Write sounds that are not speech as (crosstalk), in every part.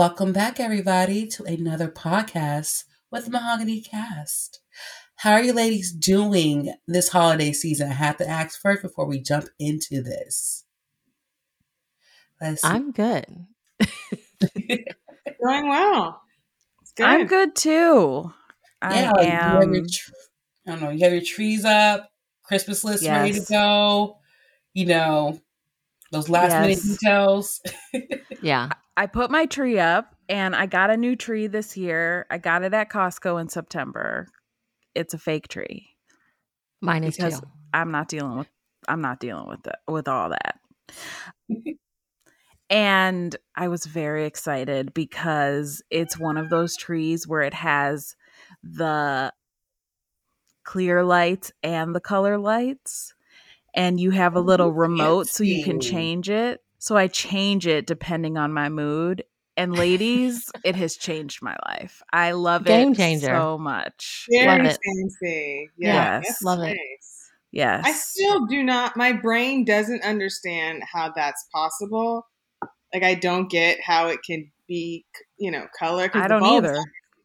Welcome back, everybody, to another podcast with Mahogany Cast. How are you ladies doing this holiday season? I have to ask first before we jump into this. I'm good. (laughs) Going well. Good. I'm good too. Yeah, I am. Your, I don't know. You have your trees up, Christmas list yes. ready to go. You know, those last yes. minute details. (laughs) yeah. I put my tree up and I got a new tree this year. I got it at Costco in September. It's a fake tree. Mine is because too. I'm not dealing with I'm not dealing with the, with all that. (laughs) and I was very excited because it's one of those trees where it has the clear lights and the color lights and you have a oh, little remote so you can change it. So I change it depending on my mood. And ladies, it has changed my life. I love Game it changer. so much. Very love fancy. Yeah, yes. Love it. Yes. I still do not my brain doesn't understand how that's possible. Like I don't get how it can be, you know, color. I don't either.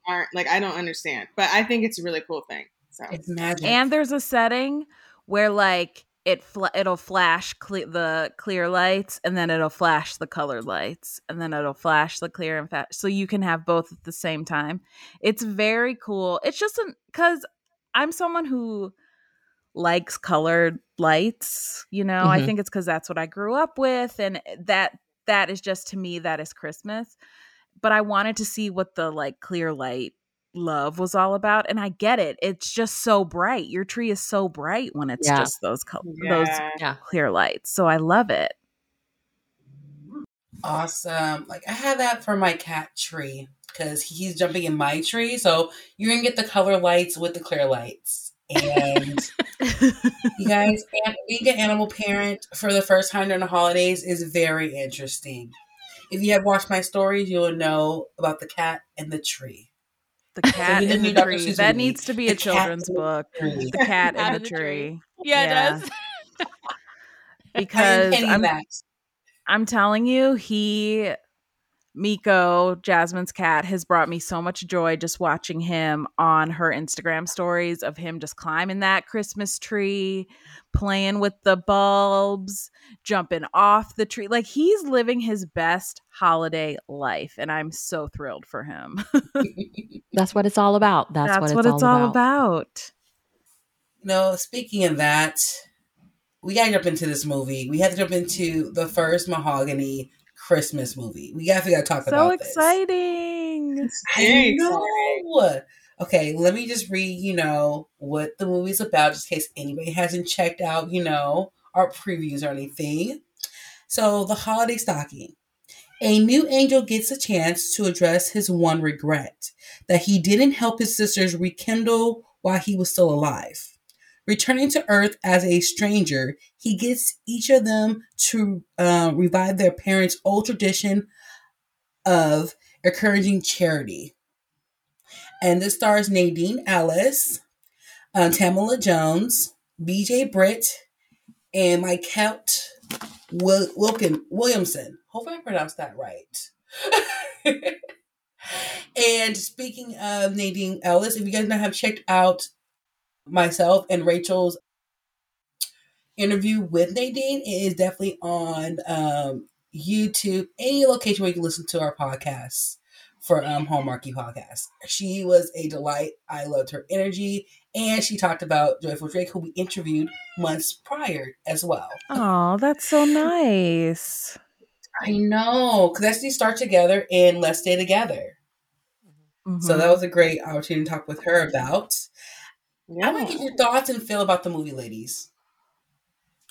Aren't like I don't understand, but I think it's a really cool thing. So it's magic. And there's a setting where like it fl- it'll flash cle- the clear lights and then it'll flash the colored lights and then it'll flash the clear and fast so you can have both at the same time. It's very cool. It's just because i'm someone who likes colored lights you know? Mm-hmm. i think it's because that's what i grew up with and that that is just to me that is christmas. But i wanted to see what the like clear light love was all about and i get it it's just so bright your tree is so bright when it's yeah. just those co- yeah. those yeah. clear lights so i love it awesome like i have that for my cat tree because he's jumping in my tree so you're gonna get the color lights with the clear lights and (laughs) you guys being an animal parent for the first time during the holidays is very interesting if you have watched my stories you'll know about the cat and the tree the (laughs) cat in the tree. That needs to be a children's book. The cat in the tree. Yeah, yeah. it does. (laughs) because I'm, I'm telling you, he Miko, Jasmine's cat, has brought me so much joy just watching him on her Instagram stories of him just climbing that Christmas tree, playing with the bulbs, jumping off the tree. Like he's living his best holiday life, and I'm so thrilled for him. (laughs) That's what it's all about. That's, That's what, it's, what it's all, all about. about. No, speaking of that, we gotta jump into this movie. We had to jump into the first Mahogany Christmas movie. We definitely got to talk so about this. So exciting. I know. Okay, let me just read, you know, what the movie's about, just in case anybody hasn't checked out, you know, our previews or anything. So, the holiday stocking. A new angel gets a chance to address his one regret that he didn't help his sisters rekindle while he was still alive. Returning to Earth as a stranger, he gets each of them to uh, revive their parents' old tradition of encouraging charity. And this stars Nadine Ellis, um, Tamala Jones, BJ Britt, and Michael Wil- Wilkin- Williamson. Hopefully, I pronounced that right. (laughs) and speaking of Nadine Ellis, if you guys not have checked out myself and Rachel's interview with Nadine is definitely on um, YouTube, any location where you can listen to our podcasts for um, Hallmarkies Podcast. She was a delight. I loved her energy. And she talked about Joyful Drake, who we interviewed months prior as well. Oh, that's so (laughs) nice. I know. Because actually start together and let's stay together. Mm-hmm. So that was a great opportunity to talk with her about. Yeah. I want to get your thoughts and feel about the movie, ladies.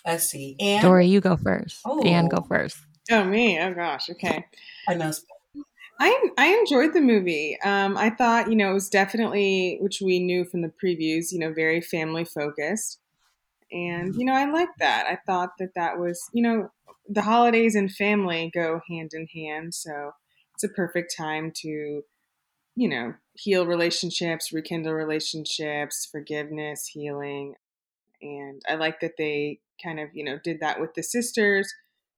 Let's see. And Dory, you go first. Oh. And go first. Oh, me. Oh, gosh. Okay. I know. I I enjoyed the movie. Um, I thought you know it was definitely, which we knew from the previews, you know, very family focused, and you know I liked that. I thought that that was you know the holidays and family go hand in hand, so it's a perfect time to you know heal relationships, rekindle relationships, forgiveness, healing. And I like that they kind of, you know, did that with the sisters.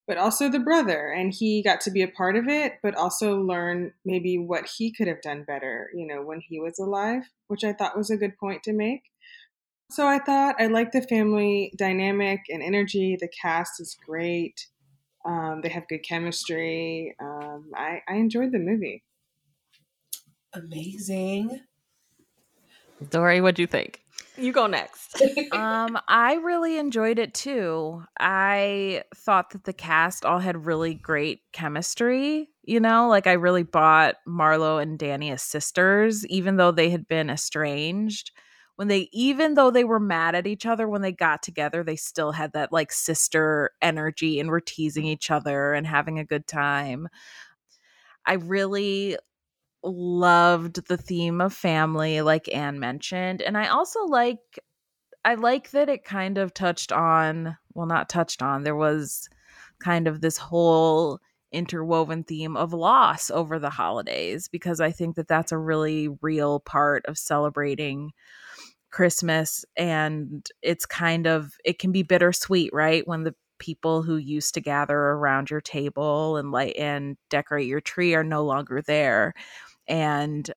but also the brother. And he got to be a part of it, but also learn maybe what he could have done better, you know, when he was alive, which I thought was a good point to make. So I thought I like the family dynamic and energy. The cast is great. Um, they have good chemistry. Um, I, I enjoyed the movie. Amazing. Dory, what do you think? You go next. (laughs) um, I really enjoyed it too. I thought that the cast all had really great chemistry. You know, like I really bought Marlo and Danny as sisters, even though they had been estranged. When they, even though they were mad at each other when they got together, they still had that like sister energy and were teasing each other and having a good time. I really loved the theme of family like Anne mentioned and I also like I like that it kind of touched on well not touched on there was kind of this whole interwoven theme of loss over the holidays because I think that that's a really real part of celebrating Christmas and it's kind of it can be bittersweet right when the people who used to gather around your table and light and decorate your tree are no longer there and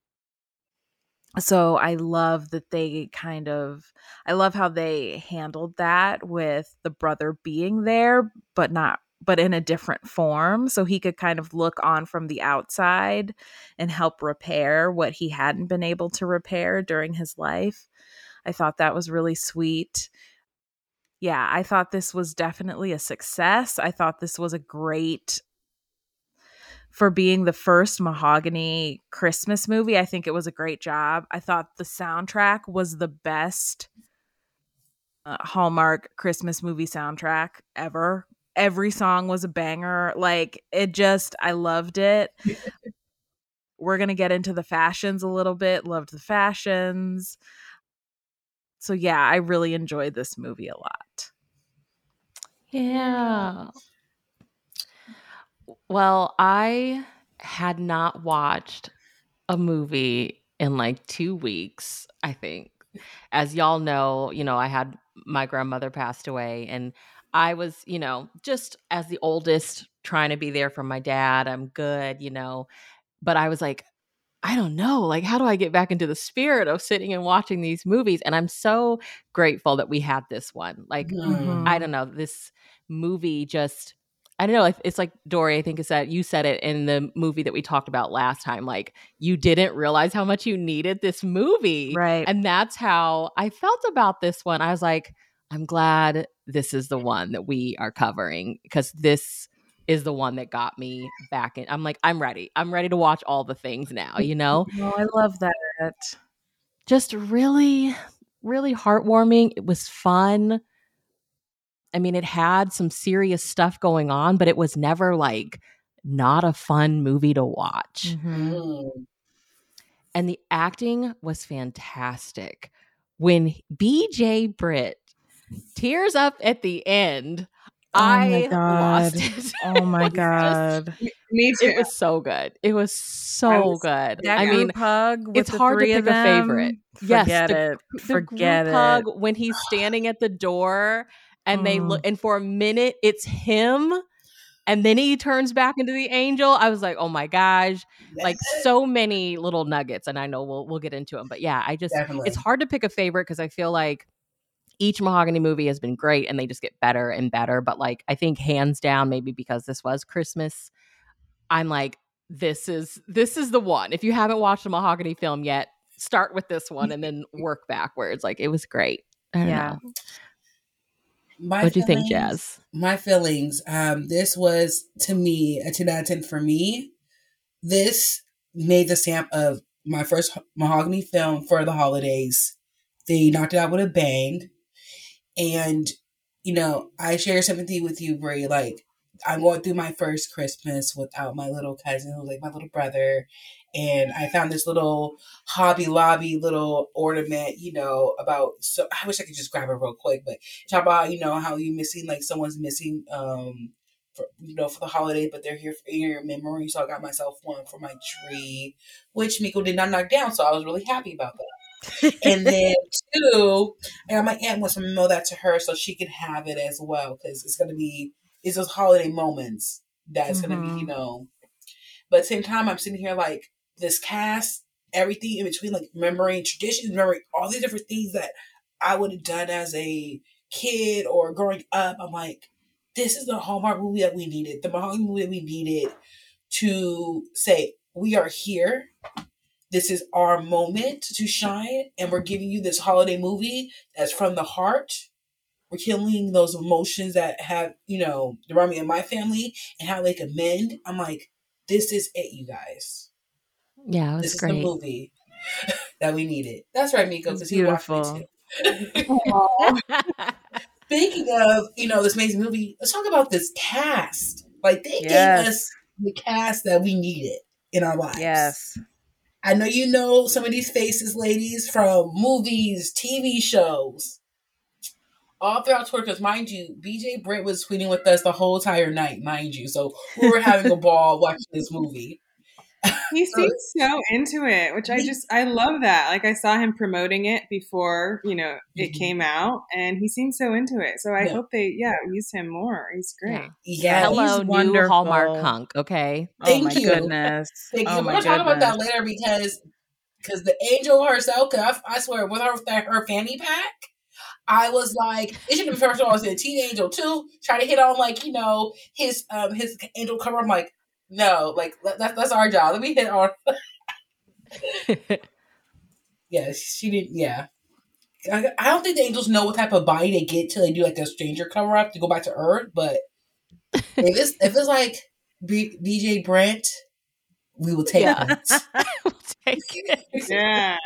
so I love that they kind of I love how they handled that with the brother being there but not but in a different form so he could kind of look on from the outside and help repair what he hadn't been able to repair during his life. I thought that was really sweet. Yeah, I thought this was definitely a success. I thought this was a great for being the first mahogany Christmas movie. I think it was a great job. I thought the soundtrack was the best uh, Hallmark Christmas movie soundtrack ever. Every song was a banger. Like it just, I loved it. (laughs) We're going to get into the fashions a little bit. Loved the fashions. So, yeah, I really enjoyed this movie a lot. Yeah. Well, I had not watched a movie in like two weeks, I think. As y'all know, you know, I had my grandmother passed away and I was, you know, just as the oldest trying to be there for my dad. I'm good, you know. But I was like, I don't know, like how do I get back into the spirit of sitting and watching these movies? And I'm so grateful that we had this one. Like mm-hmm. I don't know, this movie just I don't know. It's like Dory, I think is that you said it in the movie that we talked about last time. Like you didn't realize how much you needed this movie. Right. And that's how I felt about this one. I was like, I'm glad this is the one that we are covering because this is the one that got me back in. I'm like, I'm ready. I'm ready to watch all the things now, you (laughs) know? Oh, I love that. Just really, really heartwarming. It was fun. I mean, it had some serious stuff going on, but it was never like not a fun movie to watch. Mm-hmm. Mm. And the acting was fantastic. When BJ Britt tears up at the end, oh I lost it. (laughs) Oh my god. Me too. It was so good. It was so was, good. I mean, hug. it's hard to pick a favorite. Forget yes, the, it. The Forget it. Hug when he's (sighs) standing at the door and mm. they look and for a minute it's him and then he turns back into the angel. I was like oh my gosh. Like so many little nuggets and i know we'll we'll get into them but yeah i just Definitely. it's hard to pick a favorite because i feel like each mahogany movie has been great and they just get better and better but like i think hands down maybe because this was christmas i'm like this is this is the one. If you haven't watched a mahogany film yet start with this one and then (laughs) work backwards like it was great. Yeah. know what do you think, Jazz? My feelings. Um, this was to me a 10 out of 10 for me. This made the stamp of my first mahogany film for the holidays. They knocked it out with a bang. And, you know, I share sympathy with you, Brie. Like, I'm going through my first Christmas without my little cousin, who's like my little brother and I found this little Hobby Lobby little ornament, you know, about so I wish I could just grab it real quick, but talk about, you know, how you missing like someone's missing um for you know for the holiday, but they're here for your memory. So I got myself one for my tree, which Miko did not knock down, so I was really happy about that. and (laughs) then two, I got my aunt wants to mail that to her so she can have it as well because it's gonna be it's those holiday moments that's gonna be, you Mhm. know. But at the same time, I'm sitting here like this cast, everything in between, like remembering traditions, remembering all these different things that I would have done as a kid or growing up. I'm like, this is the Hallmark movie that we needed, the Hallmark movie that we needed to say we are here. This is our moment to shine, and we're giving you this holiday movie that's from the heart. We're killing those emotions that have, you know, around me and my family and how they can mend. I'm like, this is it, you guys. Yeah, it was This is the movie (laughs) that we needed. That's right, Miko, because you watched it too. (laughs) (laughs) Speaking of, you know, this amazing movie, let's talk about this cast. Like they gave us the cast that we needed in our lives. Yes. I know you know some of these faces, ladies, from movies, TV shows, all throughout Twitter. Because mind you, BJ Britt was tweeting with us the whole entire night, mind you. So we were having a ball watching this movie. He seems so into it, which I just I love that. Like I saw him promoting it before, you know, it Mhm. came out and he seems so into it. So I Yeah. hope they yeah, use him more. He's great. Yeah. Yeah, Hello. Hello, he's new wonderful. Hallmark hunk. Okay. Thank oh my you. goodness. Thank you. Oh We're gonna talk about that later because because the angel herself, cause I, I swear, with her with her fanny pack, I was like, it should be first of all, it's a teen angel too, trying to hit on like you know his um his angel cover. I'm like, no, like that- that's that's our job. Let me hit on. (laughs) Yeah, she didn't. Yeah, I, I don't think the angels know what type of body they get till they do like a stranger cover up to go back to Earth. But (laughs) if it's if it's like B, DJ Brent, we will take Yeah. it. (laughs) We'll take it. Yeah.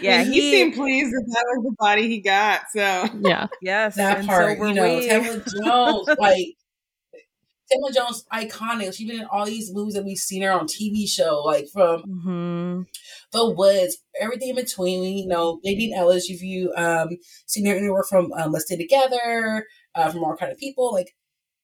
Yeah, he, he- seemed pleased that that was the body he got. So Yeah. Yes. that and part, so were you know, we. Tamala Jones, like Tamala Jones, iconic. She's been in all these movies that we've seen her on TV show, like from Mhm. The Woods, everything in between. You know, Nadine Ellis, if you um seen her anywhere from um, Let's Stay Together, uh, from All Kind of People, like,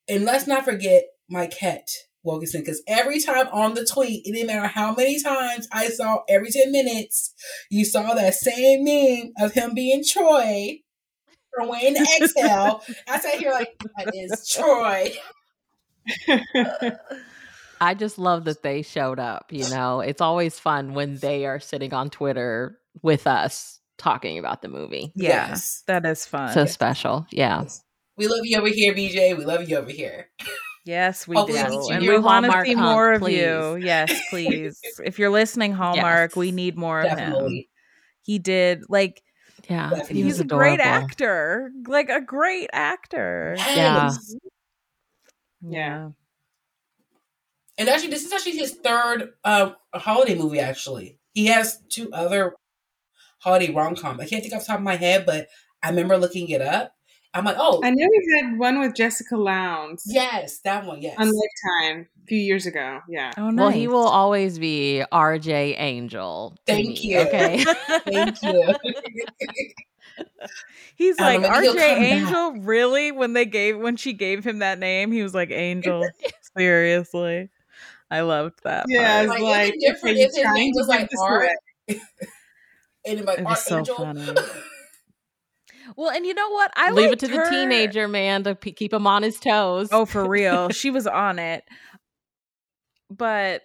and let's not forget Mykelti Wilkinson, because every time on the tweet, it didn't matter how many times I saw every ten minutes, you saw that same meme of him being Troy from Wayne Exhale. I sat here like that is Troy. (laughs) (laughs) I just love that they showed up. You know, it's always fun when they are sitting on Twitter with us talking about the movie. Yeah. Yes. That is fun. So special. Yeah. We love you over here, BJ. We love you over here. Yes, we Hopefully do. we And we want to Hallmark see hunk, more of please. you. Yes, (laughs) please. if you're listening, Hallmark, we need more of him. He did like Yeah. Definitely. He was he's a great actor. Like a great actor. Yes. Yeah. Yeah. And actually, this is actually his third uh, holiday movie. Actually, he has two other holiday rom com. I can't think off the top of my head, but I remember looking it up. I'm like, oh, I know he had one with Jessica Lowndes yes, that one, yes. on Lifetime a few years ago. Yeah. Oh nice. Well, he will always be RJ Angel. Thank me, you. Okay. (laughs) Thank you. (laughs) (laughs) He's like don't know, maybe he'll RJ come back. Angel. Really? When they gave when she gave him that name, he was like Angel. Seriously, I loved that. Yeah, part. it's Like, like, it'd different if his name was like this Art. away. (laughs) and like It was so Archangel. funny. (laughs) Well, and you know what? I Leave it liked to the teenager man to p- keep him on his toes. Oh, for real. she was on it. But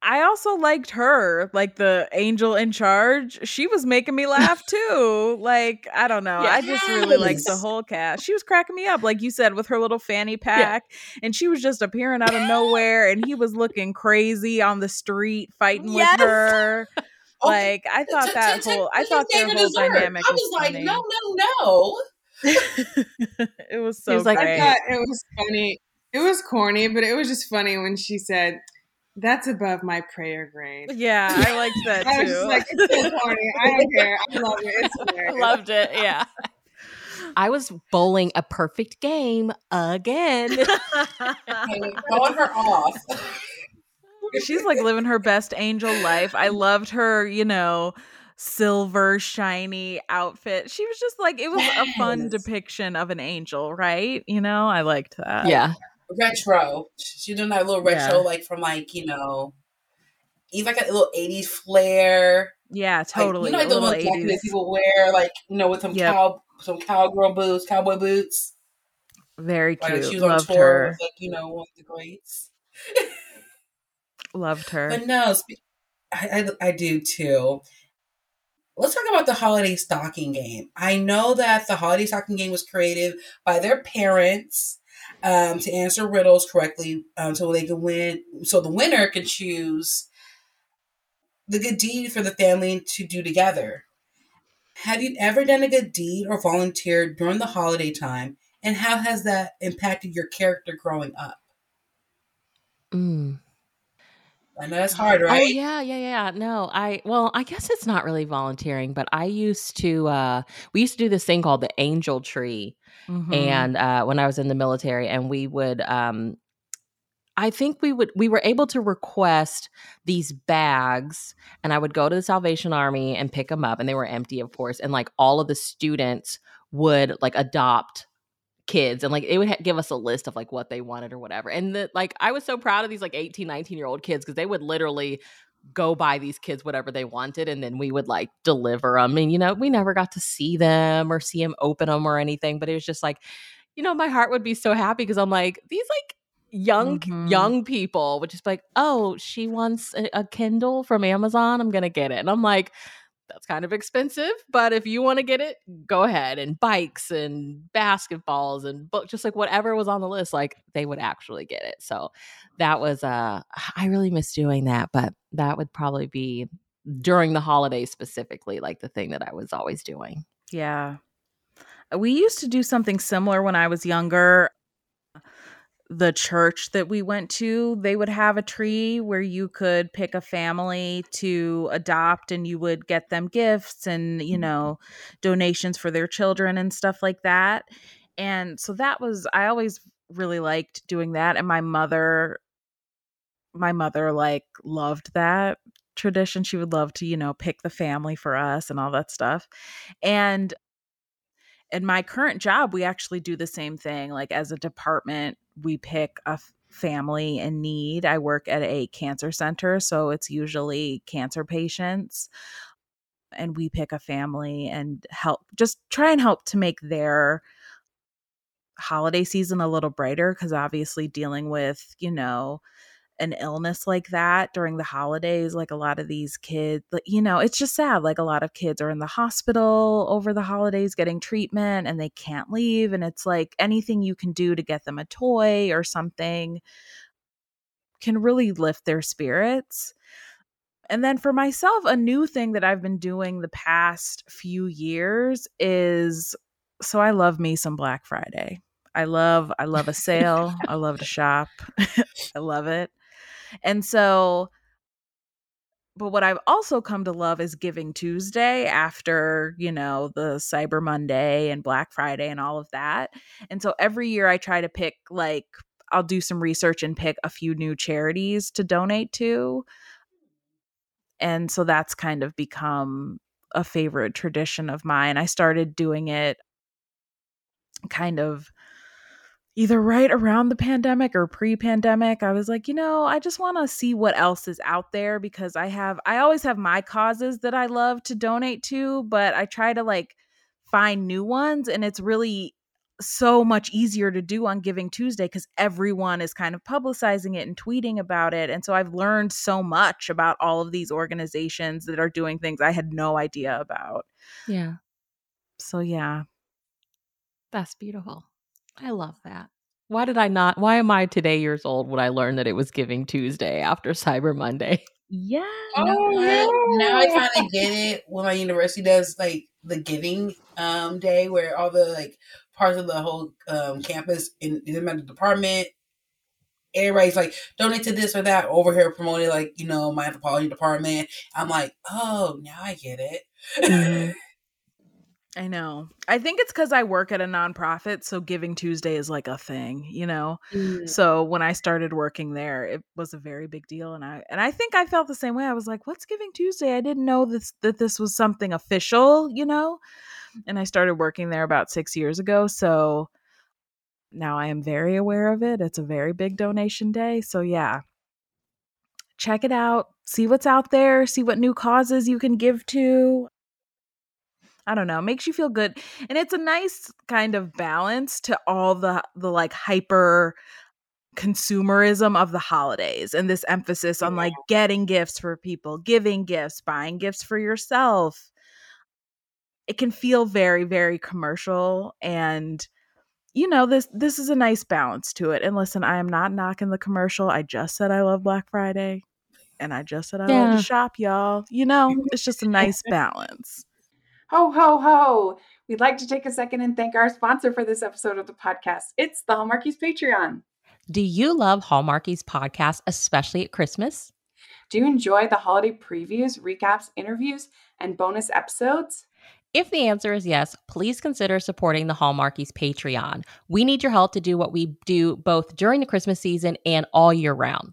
I also liked her, like the angel in charge. She was making me (laughs) laugh too. Like, I don't know. I just really liked the whole cast. She was cracking me up, like you said, with her little fanny pack. And she was just appearing out of nowhere. And he was looking crazy on the street fighting Yes. with her. (laughs) Oh, like, I thought that whole, I thought their whole dynamic I was, like, no, no, no. (laughs) it was so was like, I great. thought it was funny. It was corny, but it was just funny when she said, "That's above my prayer grade." yeah, I liked (laughs) that I was too. just like, "It's so corny. I don't care. I love it. It's (laughs) hilarious." Loved it. Yeah. I was bowling a perfect game again. (laughs) Hey, Throwing her off. She's like living her best angel life. I loved her, you know, silver shiny outfit. She was just like it was a fun Yes. depiction of an angel, right? You know, I liked that. yeah. Retro. She's doing that little retro, Yeah. like from like you know, he's like a little '80s flair. Yeah, Like, totally. you know, like the jacket that people wear, like you know, with some Yep. cow, some cowgirl boots, cowboy boots. Very Like, cute. she was on Loved tour her. with like you know one of the greats. Loved (laughs) her. But no, spe- I, I I do too. Let's talk about the holiday stocking game. I know that the holiday stocking game was created by their parents um, to answer riddles correctly, um, so they can win. So the winner can choose the good deed for the family to do together. Have you ever done a good deed or volunteered during the holiday time, and how has that impacted your character growing up? Mm. I know that's hard, right? Oh yeah, yeah, yeah. No, I well, I guess it's not really volunteering, but I used to uh we used to do this thing called the angel tree Mhm. and uh when I was in the military and we would um I think we would we were able to request these bags and I would go to the Salvation Army and pick them up and they were empty of course and like all of the students would like adopt kids and like it would ha- give us a list of like what they wanted or whatever and the like i was so proud of these like 18 19 year old kids because they would literally go buy these kids whatever they wanted and then we would like deliver them and you know we never got to see them or see them open them or anything but it was just like you know my heart would be so happy because i'm like these like young Mhm. young people would just be like oh she wants a, a kindle from amazon i'm gonna get it and i'm like that's kind of expensive, but if you want to get it, go ahead. And bikes and basketballs and book, just like whatever was on the list, like they would actually get it. So that was, uh, (sighs) I really miss doing that, but that would probably be during the holidays specifically, like the thing that I was always doing. Yeah. We used to do something similar when I was younger. The church that we went to, they would have a tree where you could pick a family to adopt and you would get them gifts and, you mm-hmm. know, donations for their children and stuff like that. And so that was, I always really liked doing that. And my mother, my mother like loved that tradition. She would love to, you know, pick the family for us and all that stuff. And in my current job, we actually do the same thing. Like as a department, we pick a f- family in need. I work at a cancer center, so it's usually cancer patients. And we pick a family and help just try and help to make their holiday season a little brighter because obviously dealing with, you know, an illness like that during the holidays like a lot of these kids you know it's just sad like a lot of kids are in the hospital over the holidays getting treatment and they can't leave and it's like anything you can do to get them a toy or something can really lift their spirits and then for myself a new thing that I've been doing the past few years is so I love me some Black Friday. I love I love a sale. I love to shop. (laughs) I love it. And so, but what I've also come to love is Giving Tuesday after, you know, the Cyber Monday and Black Friday and all of that. And so every year I try to pick, like, I'll do some research and pick a few new charities to donate to. And so that's kind of become a favorite tradition of mine. I started doing it kind of either right around the pandemic or pre-pandemic i was like you know i just want to see what else is out there because i have i always have my causes that i love to donate to but i try to like find new ones and it's really so much easier to do on giving tuesday because everyone is kind of publicizing it and tweeting about it and so i've learned so much about all of these organizations that are doing things i had no idea about. Yeah, so yeah. That's beautiful. I love that. Why did I not? Why am I today years old when I learned that it was Giving Tuesday after (laughs) Cyber Monday? yeah You know what? Now I kind of get it when my university does like the giving um, day where all the like parts of the whole um, campus in in the department, everybody's like donate to this or that over here promoting like you know my anthropology department. I'm like, oh, now I get it. Mhm. I know. I think it's because I work at a nonprofit, so Giving Tuesday is like a thing, you know. Mm. So when I started working there, it was a very big deal, and I and I think I felt the same way. I was like, "What's Giving Tuesday?" I didn't know this that this was something official, you know. And I started working there about six years ago, so now I am very aware of it. It's a very big donation day, so yeah, check it out. See what's out there. See what new causes you can give to. I don't know, makes you feel good. And it's a nice kind of balance to all the the like hyper consumerism of the holidays and this emphasis on like getting gifts for people, giving gifts, buying gifts for yourself. It can feel very very commercial and you know this this is a nice balance to it. And listen, I am not knocking the commercial. I just said I love Black Friday and I just said I Yeah. love to shop, y'all. You know, it's just a nice (laughs) balance. Ho, ho, ho. We'd like to take a second and thank our sponsor for this episode of the podcast. It's the Hallmarkies Patreon. Do you love Hallmarkies podcast, especially at Christmas? Do you enjoy the holiday previews, recaps, interviews, and bonus episodes? If the answer is yes, please consider supporting the Hallmarkies Patreon. We need your help to do what we do both during the Christmas season and all year round.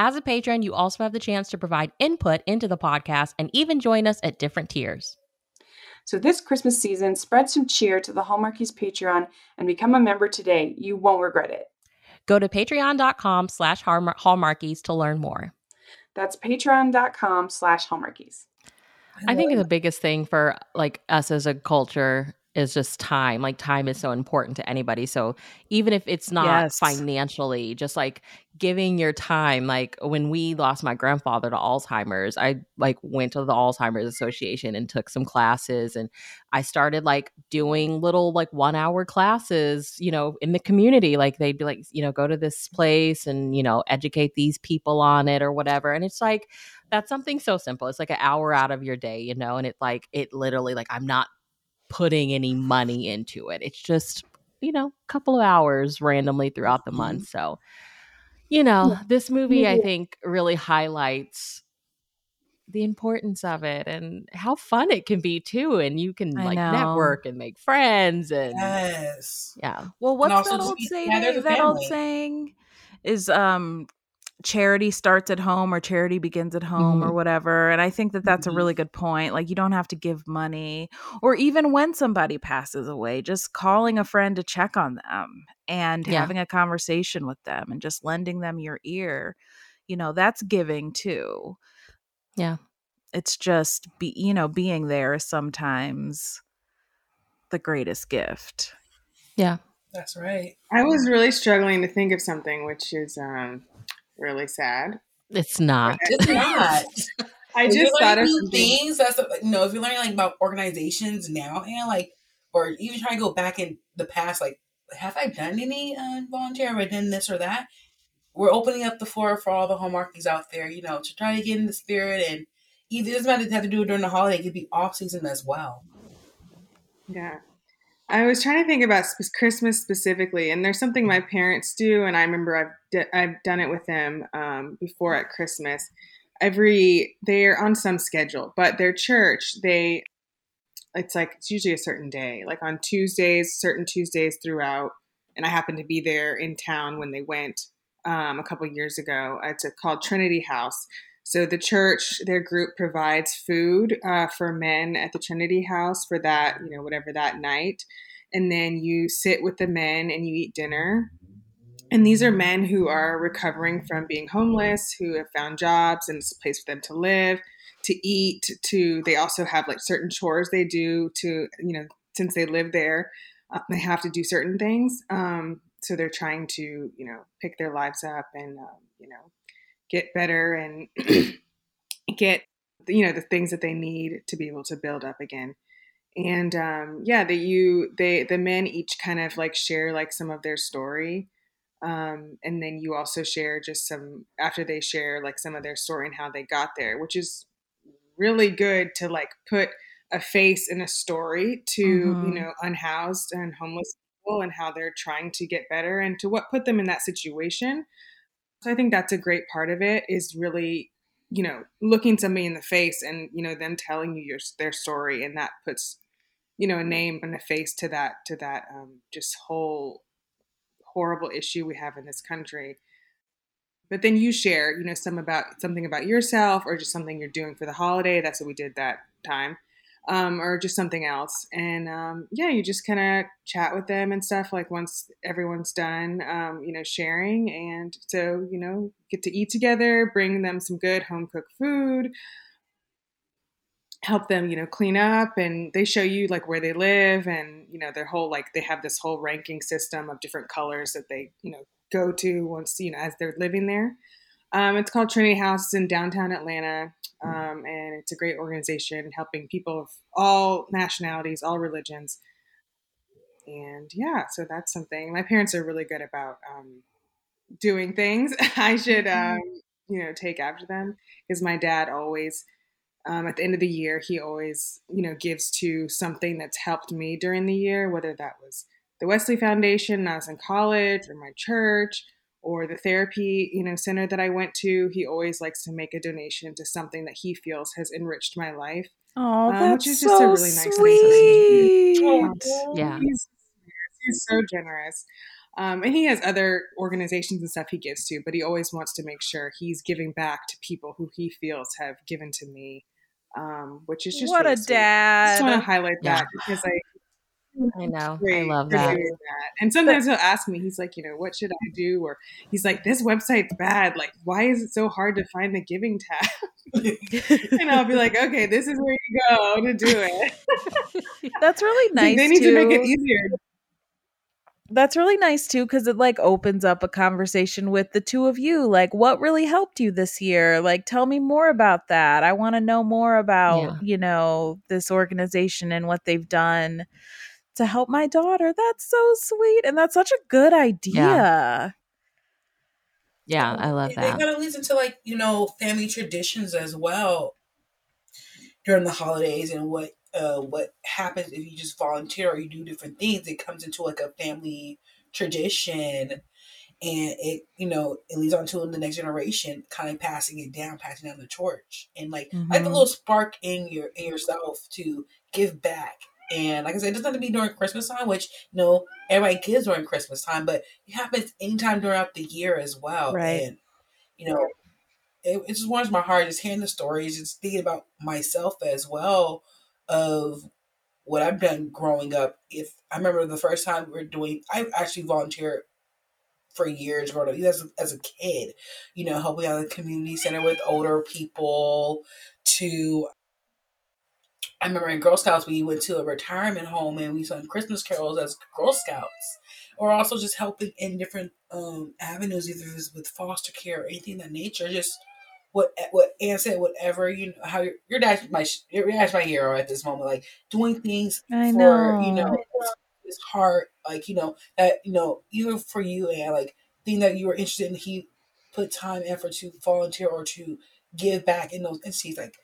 As a patron, you also have the chance to provide input into the podcast and even join us at different tiers. So this Christmas season, spread some cheer to the Hallmarkies Patreon and become a member today. You won't regret it. Go to patreon.com slash hallmarkies to learn more. That's patreon.com slash hallmarkies. I think the biggest thing for like us as a culture is just time. Like time is so important to anybody. So even if it's not Yes. financially, just like giving your time. Like when we lost my grandfather to Alzheimer's, I like went to the Alzheimer's Association and took some classes and I started like doing little like 1 hour classes, you know, in the community. Like they'd be like, you know, go to this place and, you know, educate these people on it or whatever. And it's like that's something so simple. It's like an hour out of your day, you know, and it like it literally like I'm not putting any money into it. It's just, you know, a couple of hours randomly throughout the month. So, you know, this movie I think really highlights the importance of it and how fun it can be too. And you can I like know. network and make friends and Yes. yeah. Well, what's that old saying? together as a That old saying is um charity starts at home or charity begins at home or whatever. And I think that that's a Mhm. really good point. Like you don't have to give money or even when somebody passes away, just calling a friend to check on them and Yeah. having a conversation with them and just lending them your ear. You know, that's giving too. Yeah. It's just be, you know, being there is sometimes the greatest gift. Yeah. That's right. I was really struggling to think of something, which is um, really sad. It's not. (laughs) It's not. I If just you're thought of learning new something. things. That's like, no. If you're learning like about organizations now and like, or even trying to go back in the past, like, have I done any uh, volunteer? Have I done this or that? We're opening up the floor for all the hallmarkies out there, you know, to try to get in the spirit and either it doesn't matter have to do it during the holiday. It could be off season as well. Yeah. I was trying to think about Christmas specifically, and there's something my parents do, and I remember I've d- I've done it with them um, before at Christmas. Every they're on some schedule, but their church they it's like it's usually a certain day, like on Tuesdays, certain Tuesdays throughout. And I happened to be there in town when they went um, a couple years ago. It's called Trinity House. So the church, their group provides food uh, for men at the Trinity House for that, you know, whatever that night, and then you sit with the men and you eat dinner. And these are men who are recovering from being homeless, who have found jobs and it's a place for them to live, to eat. To they also have like certain chores they do to, you know, since they live there, uh, they have to do certain things. Um, so they're trying to, you know, pick their lives up and, um, you know, get better and (clears throat) get you know the things that they need to be able to build up again and um yeah that you they the men each kind of like share like some of their story um and then you also share just some after they share like some of their story and how they got there which is really good to like put a face and a story to Mhm. you know unhoused and homeless people and how they're trying to get better and to what put them in that situation so I think that's a great part of it is really, you know, looking somebody in the face and, you know, them telling you your, their story and that puts you know a name and a face to that to that um, just whole horrible issue we have in this country. But then you share you know some about something about yourself or just something you're doing for the holiday. That's what we did that time um, or just something else. And um, yeah you just kind of chat with them and stuff like once everyone's done um, you know sharing. And so you know get to eat together bring them some good home cooked food help them you know clean up. And they show you like where they live and you know their whole like they have this whole ranking system of different colors that they you know go to once you know as they're living there um, it's called trinity house in downtown atlanta um, and it's a great organization helping people of all nationalities all religions. And yeah so that's something. My parents are really good about um, doing things. (laughs) I should um, you know take after them because my dad always um, at the end of the year, he always, you know, gives to something that's helped me during the year, whether that was the Wesley Foundation when I was in college or my church or the therapy, you know, center that I went to. He always likes to make a donation to something that he feels has enriched my life. Oh, um, that's which is so just a really nice thing sweet. to see. Yeah. He's, he's so generous. Um, and he has other organizations and stuff he gives to, but he always wants to make sure he's giving back to people who he feels have given to me, um, which is just what really a sweet. I just want to highlight Yeah. that because I I know. I love that. that. And sometimes he'll ask me, he's like, you know, what should I do? Or he's like, this website's bad. Like, why is it so hard to find the giving tab? (laughs) and I'll be like, okay, this is where you go to do it. (laughs) That's really (laughs) nice they need too. to make it easier. That's really nice too because it like opens up a conversation with the two of you. Like, what really helped you this year? Like, tell me more about that. I want to know more about Yeah. you know this organization and what they've done to help my daughter. That's so sweet, and that's such a good idea. Yeah, I love that. It kind of leads into like you know family traditions as well during the holidays and what uh what happens if you just volunteer or you do different things. It comes into like a family tradition, and it you know it leads on to the next generation, kind of passing it down, passing down the torch, and like like the Mhm. little spark in your in yourself to give back. And like I said, it doesn't have to be during Christmas time, which you know everybody gives during Christmas time, but it happens anytime throughout the year as well. Right. And you know, it, it just warms my heart just hearing the stories, just thinking about myself as well of what I've done growing up. If I remember the first time we were doing, I actually volunteered for years growing up as, as a kid, you know, helping out the community center with older people to I remember in Girl Scouts we went to a retirement home and we sang Christmas carols as Girl Scouts. Or also just helping in different um, avenues, either with foster care or anything of that nature. Just what what Ann said, whatever you know, how your your dad's my your dad's my hero at this moment. Like doing things I for you know. know his heart, like you know that you know even for you and like thing that you were interested in, he put time and effort to volunteer or to give back in those entities. Like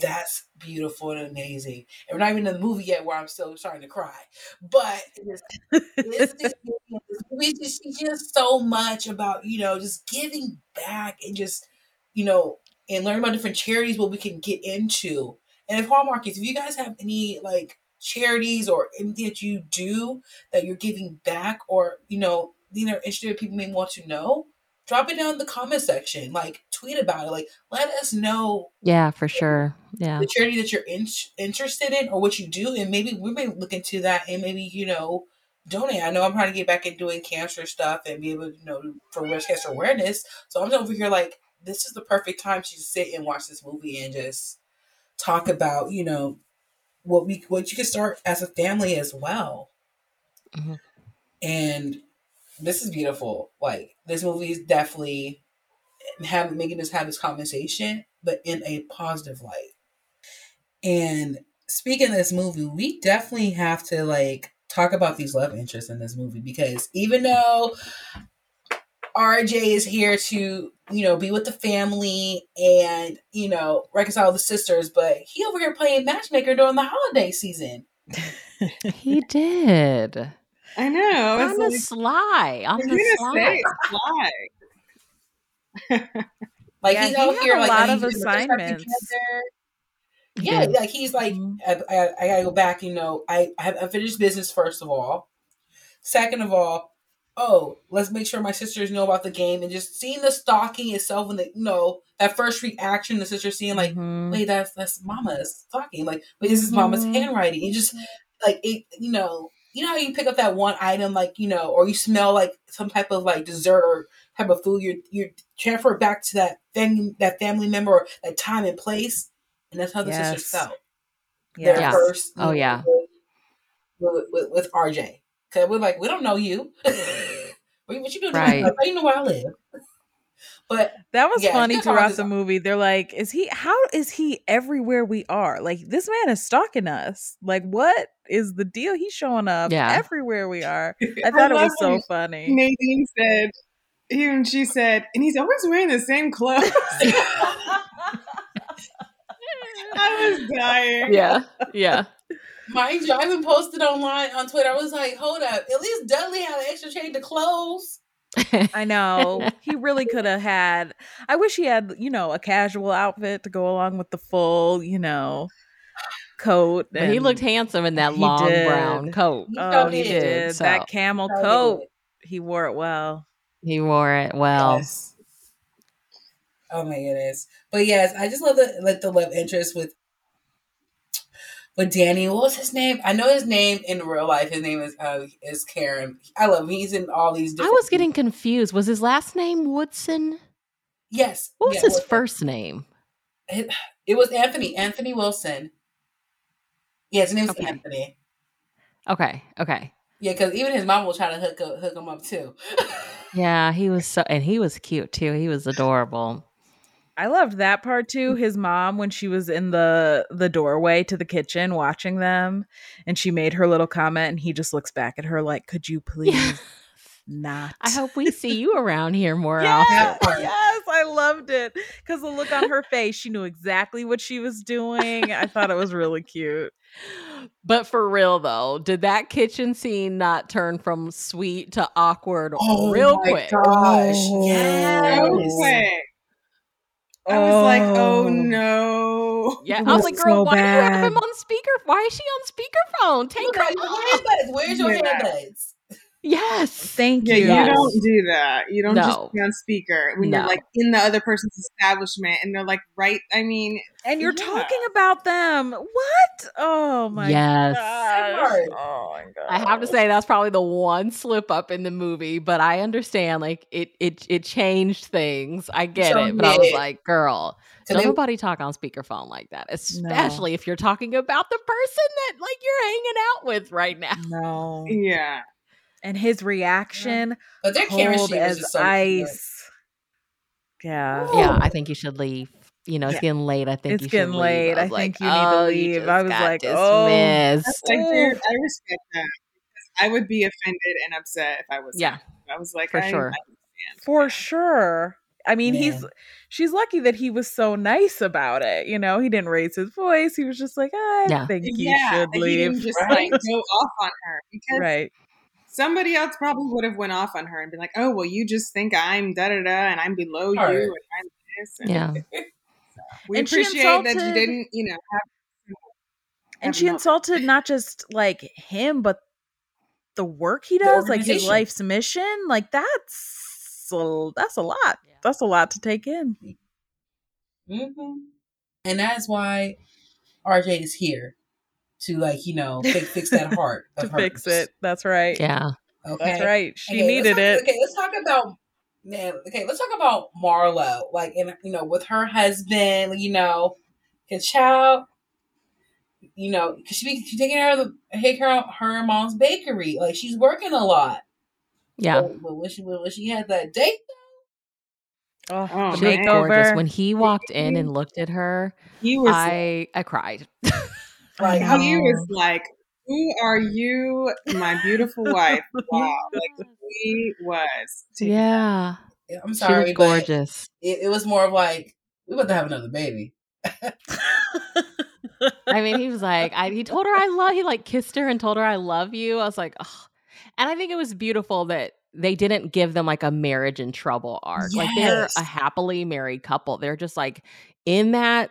that's beautiful and amazing. And we're not even in the movie yet where I'm still starting to cry. But just (laughs) this movie just teaches so much about, you know, just giving back and just, you know, and learning about different charities what we can get into. And if Hallmark is, if you guys have any like charities or anything that you do that you're giving back or, you know, that are interested people may want to know, drop it down in the comment section. Like tweet about it. Like let us know Yeah, for sure. Yeah. the charity that you're in, interested in or what you do and maybe we may look into that and maybe you know donate i know i'm trying to get back in doing cancer stuff and be able to you know for breast cancer awareness so i'm over here like this is the perfect time to sit and watch this movie and just talk about you know what we what you can start as a family as well Mhm. and this is beautiful like this movie is definitely have making us have this conversation but in a positive light and speaking of this movie, we definitely have to like talk about these love interests in this movie because even though RJ is here to, you know, be with the family and, you know, reconcile the sisters, but he over here playing matchmaker during the holiday season. (laughs) He did. I know. I On was the like, sly. On I was the gonna sly. say, fly. (laughs) Like Yeah, he's he out had here a like lot of he's doing the stuff assignments. together. Yeah, like he's like, Mhm. I, I, I gotta go back. You know, I I have unfinished business first of all. Second of all, oh, let's make sure my sisters know about the game and just seeing the stocking itself and the you know that first reaction the sister seeing like, Mhm. wait, that's that's Mama's talking. Like, wait, this is Mama's Mhm. handwriting. It just like it, you know, you know how you pick up that one item, like you know, or you smell like some type of like dessert or type of food. You you transfer it back to that family that family member or that time and place, and that's how the sisters Yes. felt. Their Yeah. first, Oh, yeah. with, with, with RJ. Cause we're like, we don't know you. what, (laughs) what you doing? Right. Like, how you know where I live? But That was Yeah, funny that's how throughout the movie. They're like, "Is he? How is he everywhere we are? Like this man is stalking us. Like what is the deal? He's showing up Yeah. everywhere we are." (laughs) I thought it was so funny. Nadine said, even she said, and he's always wearing the same clothes. (laughs) I was dying. Yeah. Yeah. mind you, I even posted online on Twitter. I was like, hold up, at least Dudley had an extra change of clothes. I know he really could have had. I wish he had, you know, a casual outfit to go along with the full, you know, coat. But he looked handsome in that long did. brown coat. He Oh, sure he did. did so- that camel oh, Sure coat. did. He wore it well. He wore it well. Yes. Oh my goodness. But yes, I just love the like the love interest with with Danny. What was his name? I know his name in real life. His name is uh is Karen. I love him. He's in all these I was getting confused. Was his last name Woodson? Yes. What was yeah, his Wilson. first name? It, it was Anthony. Anthony Wilson. Yeah, his name's Okay. Anthony. Okay. Okay. Yeah, because even his mom will try to hook up, hook him up too. (laughs) Yeah, he was so, and he was cute too. He was adorable. I loved that part too. Mm. His mom when she was in the the doorway to the kitchen watching them and she made her little comment and he just looks back at her like, "Could you (laughs) please Yeah. not?" I hope we see you (laughs) around here more Yes, often. yes, I loved it cuz the look on her face, she knew exactly what she was doing. I thought it was really cute. But for real though, did that kitchen scene not turn from sweet to awkward real quick? Oh real my quick? gosh! Yes. So quick. I was like, oh, oh. no. Yeah, I was was like, girl, so why do you have him on speaker? Why is she on speakerphone? Take her Where's your off. headbuds? Where's your Yeah. headbuds? Yes. Thank Yeah, you. you Yes. don't do that. You don't No. just be on speaker when No. you're like in the other person's establishment and they're like right. I mean, and you're Yeah. talking about them. What? Oh my Yes. gosh. Oh my god. I have to say that's probably the one slip up in the movie, but I understand like it it it changed things. I get So it, but I was did. like, girl, 'Cause don't they- nobody talk on speakerphone like that, especially if you're talking about the person that like you're hanging out with right now. No. yeah. And his reaction but their cold chemistry was as just so good. ice. Yeah. Yeah, I think you should leave. You know, it's Yeah. getting late. I think It's you should getting leave. late. I, I was think like, you need to "Oh, leave." I was got like, oh. Like, I respect that. I would be offended and upset if I was. Yeah, him. I was like, for I, sure. I. For sure. I mean, he's she's lucky that he was so nice about it. You know, he didn't raise his voice. He was just like, I Yeah. think you yeah, should that he didn't leave. just Right. like go off on her because right. Somebody else probably would have went off on her and been like, "Oh, well, you just think I'm da da da and I'm below Right. you and I'm this." And Yeah. (laughs) we And she appreciate that you didn't, you know, have. And she no- insulted not just like him, but the work he does, like his life's mission. Like that's a, that's a lot. Yeah. That's a lot to take in. hmm And that's why RJ is here to like you know fix, fix that (laughs) heart to of fix it. That's right. Yeah. Okay, That's right. She Okay, needed let's it. Okay, let's talk about man. Okay, let's talk about Marlo. Like, and you know, with her husband, you know, his child. You know, because she be she taking care of the take care of her mom's bakery. Like she's working a lot. Yeah. But, but when she when she had that date, Oh, Oh, the She looked gorgeous. When he walked in and looked at her, He was I I cried. (laughs) like how he was like, "Who are you, my beautiful wife?" (laughs) Wow, like he was. taking- yeah. I'm sorry, looked but gorgeous. it, it was more of like we about to have another baby. I mean, he was like, I, he told her I love. You. He like kissed her and told her I love you. I was like, oh. and I think it was beautiful that they didn't give them like a marriage in trouble arc. Like they're a happily married couple. They're just like in that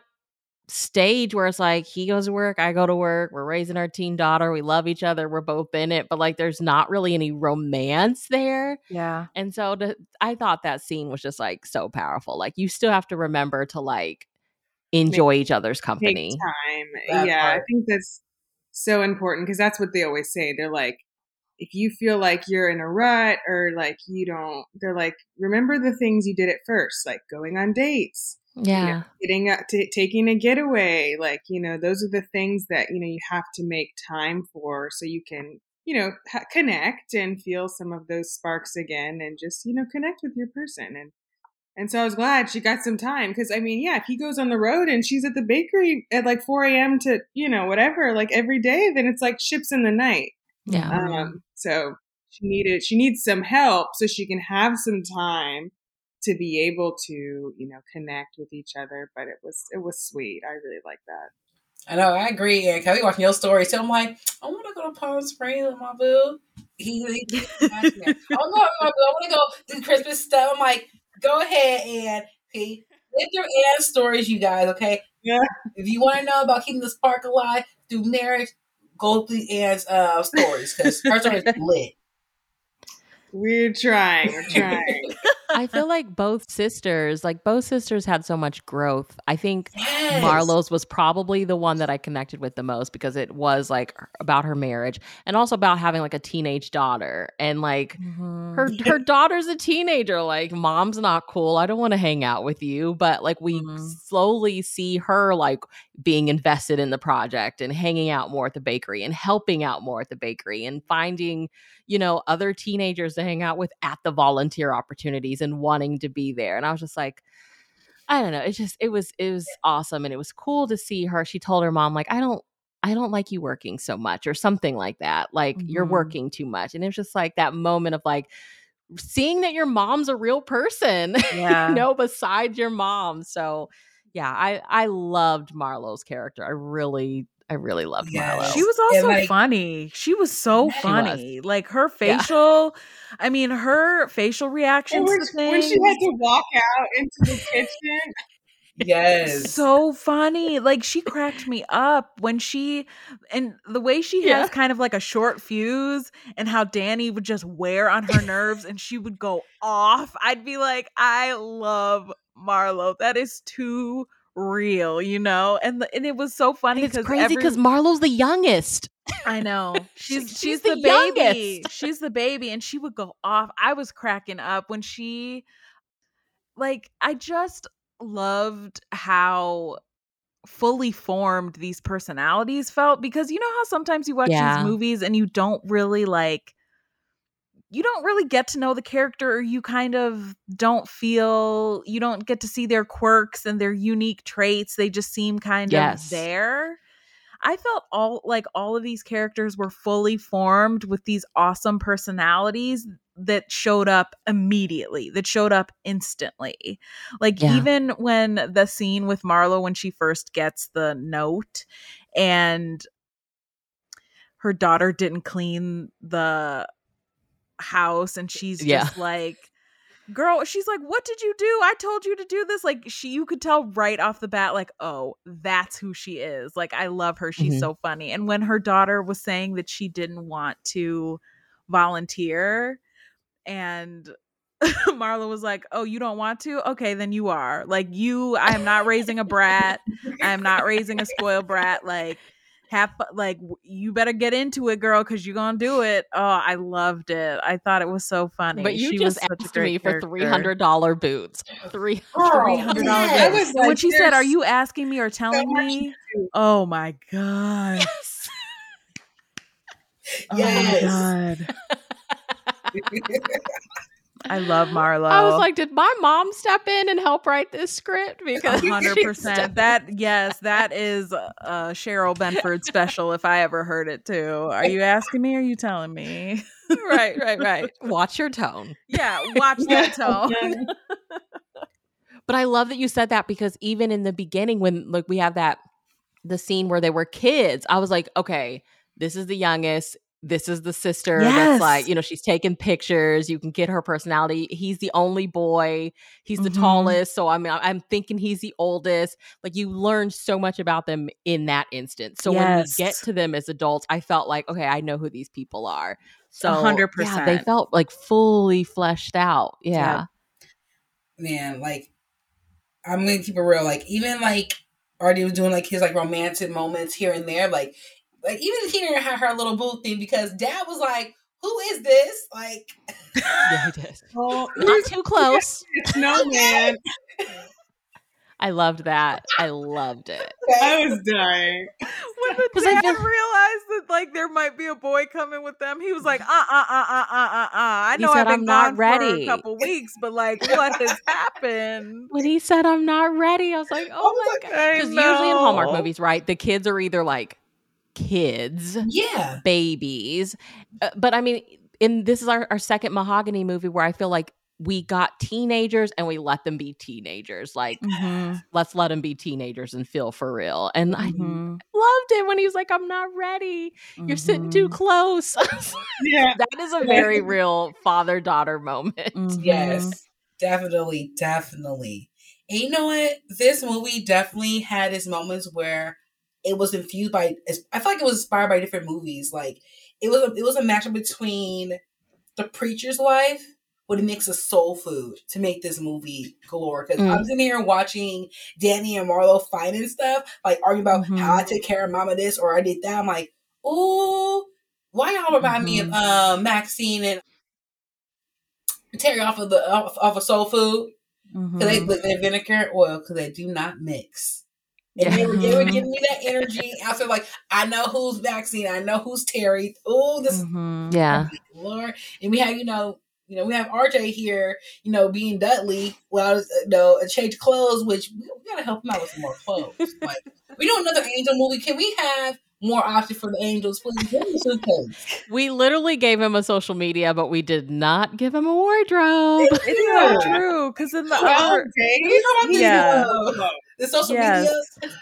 stage where it's like he goes to work, I go to work, we're raising our teen daughter, we love each other, we're both in it, but like there's not really any romance there. Yeah. And so to, I thought that scene was just like so powerful. Like you still have to remember to like enjoy each other's company. time. Yeah, I think that's so important because that's what they always say. They're like, if you feel like you're in a rut or like you don't, they're like, remember the things you did at first, like going on dates, Yeah. getting a, t- taking a getaway. Like you know, those are the things that you know you have to make time for, so you can you know ha- connect and feel some of those sparks again, and just you know connect with your person and. And so I was glad she got some time because I mean, yeah, if he goes on the road and she's at the bakery at like 4 a.m. to, you know, whatever, like every day, then it's like ships in the night. Yeah. Um, so she needed, she needs some help so she can have some time to be able to, you know, connect with each other. But it was, it was sweet. I really like that. I know, I agree. And I be watching your story, so I'm like, I want to go to Palm Springs with my boo. He, he, he I want to go, with my boo. I want to go do Christmas stuff. I'm like, go ahead and okay, live through Anne's stories, you guys. Okay, Yeah. If you want to know about keeping this park alive through marriage, go through Anne's uh, stories because her story is lit. We're trying, we're trying. (laughs) I feel like both sisters, like both sisters had so much growth. I think Yes. Marlowe's was probably the one that I connected with the most because it was like about her marriage and also about having like a teenage daughter and like Mhm. her her daughter's a teenager like mom's not cool I don't want to hang out with you but like we Mhm. slowly see her like being invested in the project and hanging out more at the bakery and helping out more at the bakery and finding you know other teenagers to hang out with at the volunteer opportunities and wanting to be there and I was just like I don't know. It's just it was it was awesome and it was cool to see her. She told her mom like I don't I don't like you working so much or something like that. Like you're Mhm. working too much. And it was just like that moment of like seeing that your mom's a real person, (laughs) Yeah. you know, besides your mom. So yeah, I I loved Marlowe's character. I really I really loved Yes. Marlowe. She was also like- funny. She was so She was. funny. Like her Yeah. facial, I mean, her facial And reactions when, to she- when she had to walk out into the kitchen, Yes. so funny. Like she cracked me up when she and the way she Yeah. has kind of like a short fuse and how Danny would just wear on her nerves and she would go off. I'd be like, I love Marlo. That is too real, you know? And the, and it was so funny it's because crazy because Marlowe's the youngest. I know. (laughs) She's She's she's, the the, baby. youngest. She's the baby and she would go off. I was cracking up when she like I just loved how fully formed these personalities felt because you know how sometimes you watch Yeah. these movies and you don't really like you don't really get to know the character or you kind of don't feel you don't get to see their quirks and their unique traits they just seem kind Yes. of there i felt all like all of these characters were fully formed with these awesome personalities that showed up immediately that showed up instantly like Yeah. even when the scene with marlo when she first gets the note and her daughter didn't clean the house and she's Yeah. just like girl she's like what did you do i told you to do this like she you could tell right off the bat like oh that's who she is like i love her she's Mhm. so funny and when her daughter was saying that she didn't want to volunteer and (laughs) Marla was like, "Oh, you don't want to? Okay, then you are. Like you I am not raising a brat. (laughs) I am not raising a spoiled brat. Like have like you better get into it, girl, cuz you're going to do it." Oh, I loved it. I thought it was so funny. But you She just was asked great me for three hundred dollar boots. Three (gasps) oh, Three hundred dollars. yes. I was And when she said, "Are you asking me or telling much me?" Oh my god! Yes. Oh my god! (laughs) I love Marlo. I was like, did my mom step in and help write this script? Because (laughs) 100%. That yes, that is a Cheryl Benford special if I ever heard it too. Are you asking me? Or are you telling me? (laughs) right, right, right. Watch your tone. Yeah, watch that tone. (laughs) But I love that you said that because even in the beginning, when like we have that the scene where they were kids, I was like, okay, this is the youngest. This is the sister Yes. that's like, you know, she's taking pictures. You can get her personality. He's the only boy. He's the Mhm. tallest. So I mean, I'm thinking he's the oldest. Like you learn so much about them in that instance. So when we get to them as adults, I felt like, okay, I know who these people are. So hundred yeah, they felt like fully fleshed out. Yeah. man, like I'm gonna keep it real. Like even like Artie was doing like his like romantic moments here and there. Like like even hearing her, her little boo thing because Dad was like, "Who is this?" Like Yeah, he (laughs) did. Oh, Not too close. (laughs) snowman. I loved that. I loved it. I was dying. When the 'Cause I dad feel- realized that like there might be a boy coming with them, he was like, uh uh uh uh uh uh uh. I know said, I've been "I'm not gone for a couple weeks, but like, what has (laughs) happened? When he said, I'm not ready, I was like, oh my God. Because usually in Hallmark movies, right, the kids are either like kids, yeah, babies. Uh, but I mean, in this is our, our second Mahogany movie where I feel like we got teenagers and we let them be teenagers. Like, Mhm, let's let them be teenagers and feel for real. And I mhm, loved it when he was like, I'm not ready. You're sitting too mhm, close. (laughs) Yeah. that is a (laughs) very real father daughter moment. mhm. yes, definitely, definitely. And you know what? This movie definitely had its moments where it was infused by. I feel like it was inspired by different movies. Like it was, a, it was a matchup between the preacher's wife with a mix of soul food to make this movie galore. Because Mm. I'm sitting here watching Danny and Marlo fighting stuff, like arguing about Mhm. how I took care of Mama this or I did that. I'm like, ooh, why y'all remind me of um, Maxine and Terry off of the off, off of soul food? Because they Mhm. put their vinegar and oil because they do not mix. And they, were, they were giving me that energy after like I know who's Maxine, I know who's Terry. Oh, this is Mhm. Yeah. Lord. And we have, you know, you know, we have RJ here, you know, being Dudley, well, you know, a change clothes, which we, we gotta help him out with some more clothes. (laughs) like, we do another Angel movie. Can we have more options for the Angels, please? Give me suitcase. (laughs) We literally gave him a social media, but we did not give him a wardrobe. It's Yeah. so true because in the Well, other, Can we talk about this, Yeah. the social Yes. media?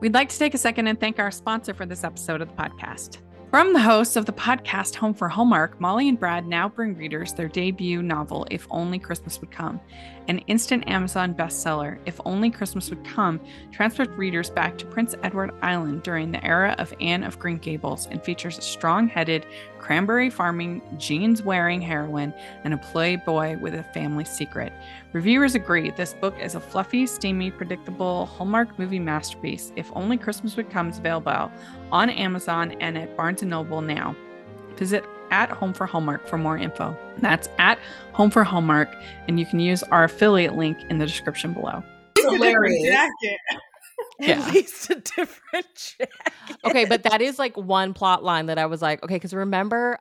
We'd like to take a second and thank our sponsor for this episode of the podcast. From the hosts of the podcast Home for Hallmark, Molly and Brad now bring readers their debut novel, If Only Christmas Would Come. An instant Amazon bestseller, If Only Christmas Would Come, transports readers back to Prince Edward Island during the era of Anne of Green Gables and features a strong headed, cranberry farming, jeans wearing heroine and a playboy with a family secret. Reviewers agree this book is a fluffy, steamy, predictable Hallmark movie masterpiece. If Only Christmas Would Come is available on Amazon and at Barnes & Noble now. Visit at Home for Hallmark for more info. That's at Home for Hallmark, and you can use our affiliate link in the description below. It's hilarious. Jacket. Yeah. at least a different jacket. okay, but that is like one plot line that I was like, okay, because remember,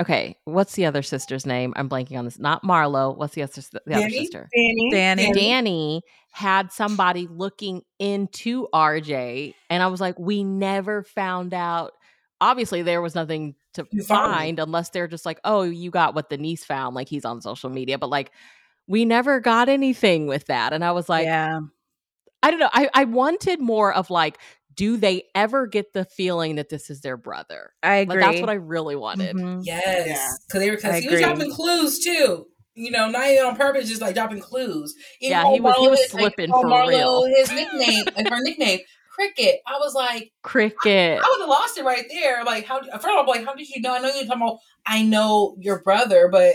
okay, what's the other sister's name? I'm blanking on this. Not Marlo. What's the other, sis- the other sister? Danny. Danny. Danny had somebody looking into RJ, and I was like, we never found out. Obviously, there was nothing to You found it. find unless they're just like, oh, you got what the niece found, like he's on social media, but like. We never got anything with that. And I was like, yeah, I don't know. I, I wanted more of like, do they ever get the feeling that this is their brother? I Like agree. that's what I really wanted. Mhm. Yes, Yeah. because they were because he was agree. dropping clues too. You know, not even on purpose, just like dropping clues. Even Yeah, he was- he was his- like, slipping for Marlo real. His nickname, like her nickname, Cricket. I was like, Cricket. I would have lost it right there. Like, how? First of all, like, how did you know? I know you're talking about. I know your brother, but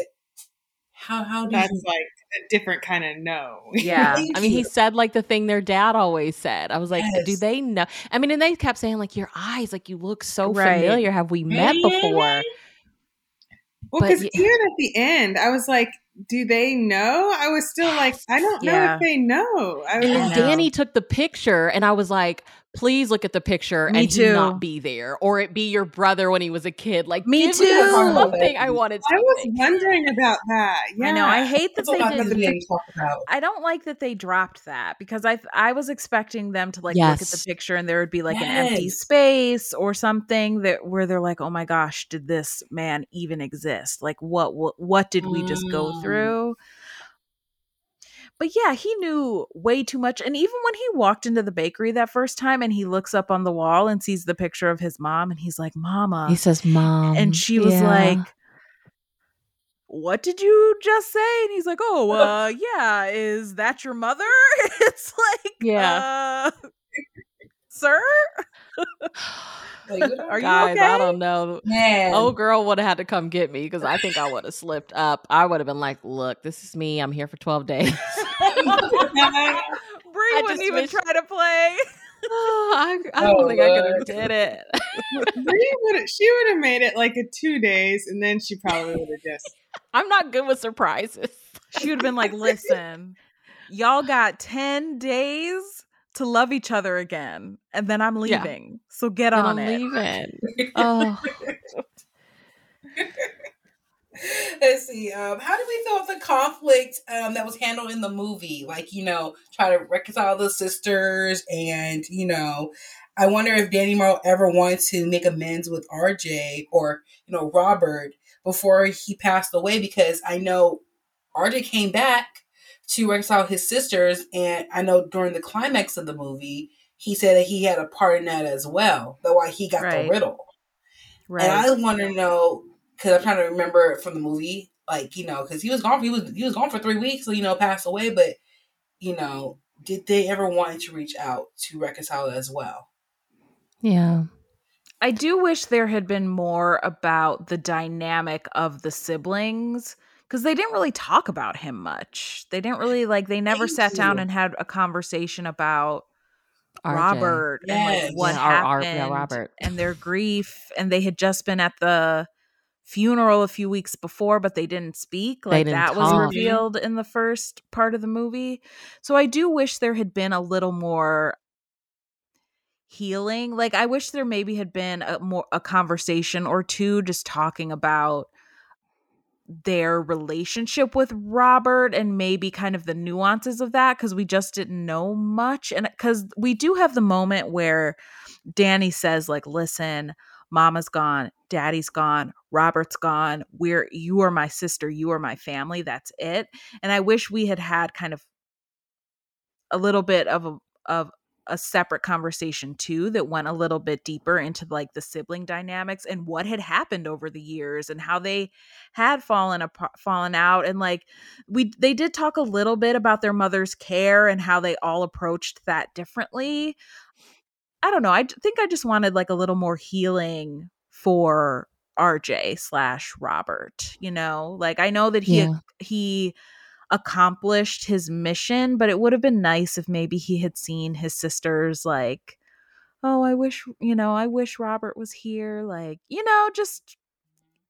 how? How did That's you? like a different kind of no. Yeah. (laughs) I mean, he said like the thing their dad always said. I was like, do they know? I mean, and they kept saying, like, your eyes, like, you look so Right. familiar. Have we met before? Well, because y- even at the end, I was like, do they know? I was still like, I don't know Yeah. if they know. I was And like, know. Danny took the picture, and I was like, please look at the picture Me and he too. not be there, or it be your brother when he was a kid. Like, Me give too. something. I wanted I was wondering about that. Yeah. I know. I hate that That's they I did. thought we talk about. I don't like that they dropped that because I I was expecting them to like look at the picture and there would be like an empty space or something that where they're like, oh my gosh, did this man even exist? Like what what, what did we just go Mm. through? But yeah, he knew way too much. And even when he walked into the bakery that first time and he looks up on the wall and sees the picture of his mom and he's like, Mama. He says, "Mom," and she was Yeah. like, What did you just say? And he's like, Oh, (laughs) uh, yeah, is that your mother? (laughs) it's like, Yeah. uh, sir? (laughs) Like, what (laughs) Are you Guys, okay? I don't know. Man. Old girl would have had to come get me because I think I would have slipped up. I would have been like, "Look, this is me. I'm here for 12 days." (laughs) Brie wouldn't just even wish- try to play. (sighs) I, I oh, don't Oh, think I could have did it. She would have made it like a two days, and then she probably would have just. I'm not good with surprises. She would have been like, listen, y'all got 10 days to love each other again, and then I'm Yeah. leaving. So get And on I'm it. leaving. (laughs) Oh, Let's see. Um, how do we feel the conflict um, that was handled in the movie? Like, you know, try to reconcile the sisters, and you know, I wonder if Danny Morrow ever wanted to make amends with RJ or you know Robert before he passed away, because I know RJ came back to reconcile his sisters, and I know during the climax of the movie, he said that he had a part in that as well. That's why he got Right. the riddle. Right. And I want to know because I'm trying to remember from the movie, like you know, because he was gone. He was he was gone for three weeks, so you know, passed away. But you know, did they ever want to reach out to reconcile as well? yeah. I do wish there had been more about the dynamic of the siblings because they didn't really talk about him much. They didn't really like they never Thank sat down and had a conversation about RJ. Robert and like what Yeah, our- our- happened yeah, Robert. and their grief and they had just been at the funeral a few weeks before but they didn't speak. Like didn't that was mm-hmm. revealed in the first part of the movie. So i do wish there had been a little more healing. Like i wish there maybe had been a more a conversation or two just talking about their relationship with Robert and maybe kind of the nuances of that because we just didn't know much. And because we do have the moment where Danny says, like, listen, mama's gone, daddy's gone, Robert's gone. We're you are my sister, you are my family. That's it. And I wish we had had kind of a little bit of a of a separate conversation too that went a little bit deeper into like the sibling dynamics and what had happened over the years and how they had fallen apart fallen out and like we they did talk a little bit about their mother's care and how they all approached that differently i don't know i think i just wanted like a little more healing for rj slash robert you know like i know that he Yeah. he accomplished his mission but it would have been nice if maybe he had seen his sisters like oh i wish you know i wish robert was here like you know just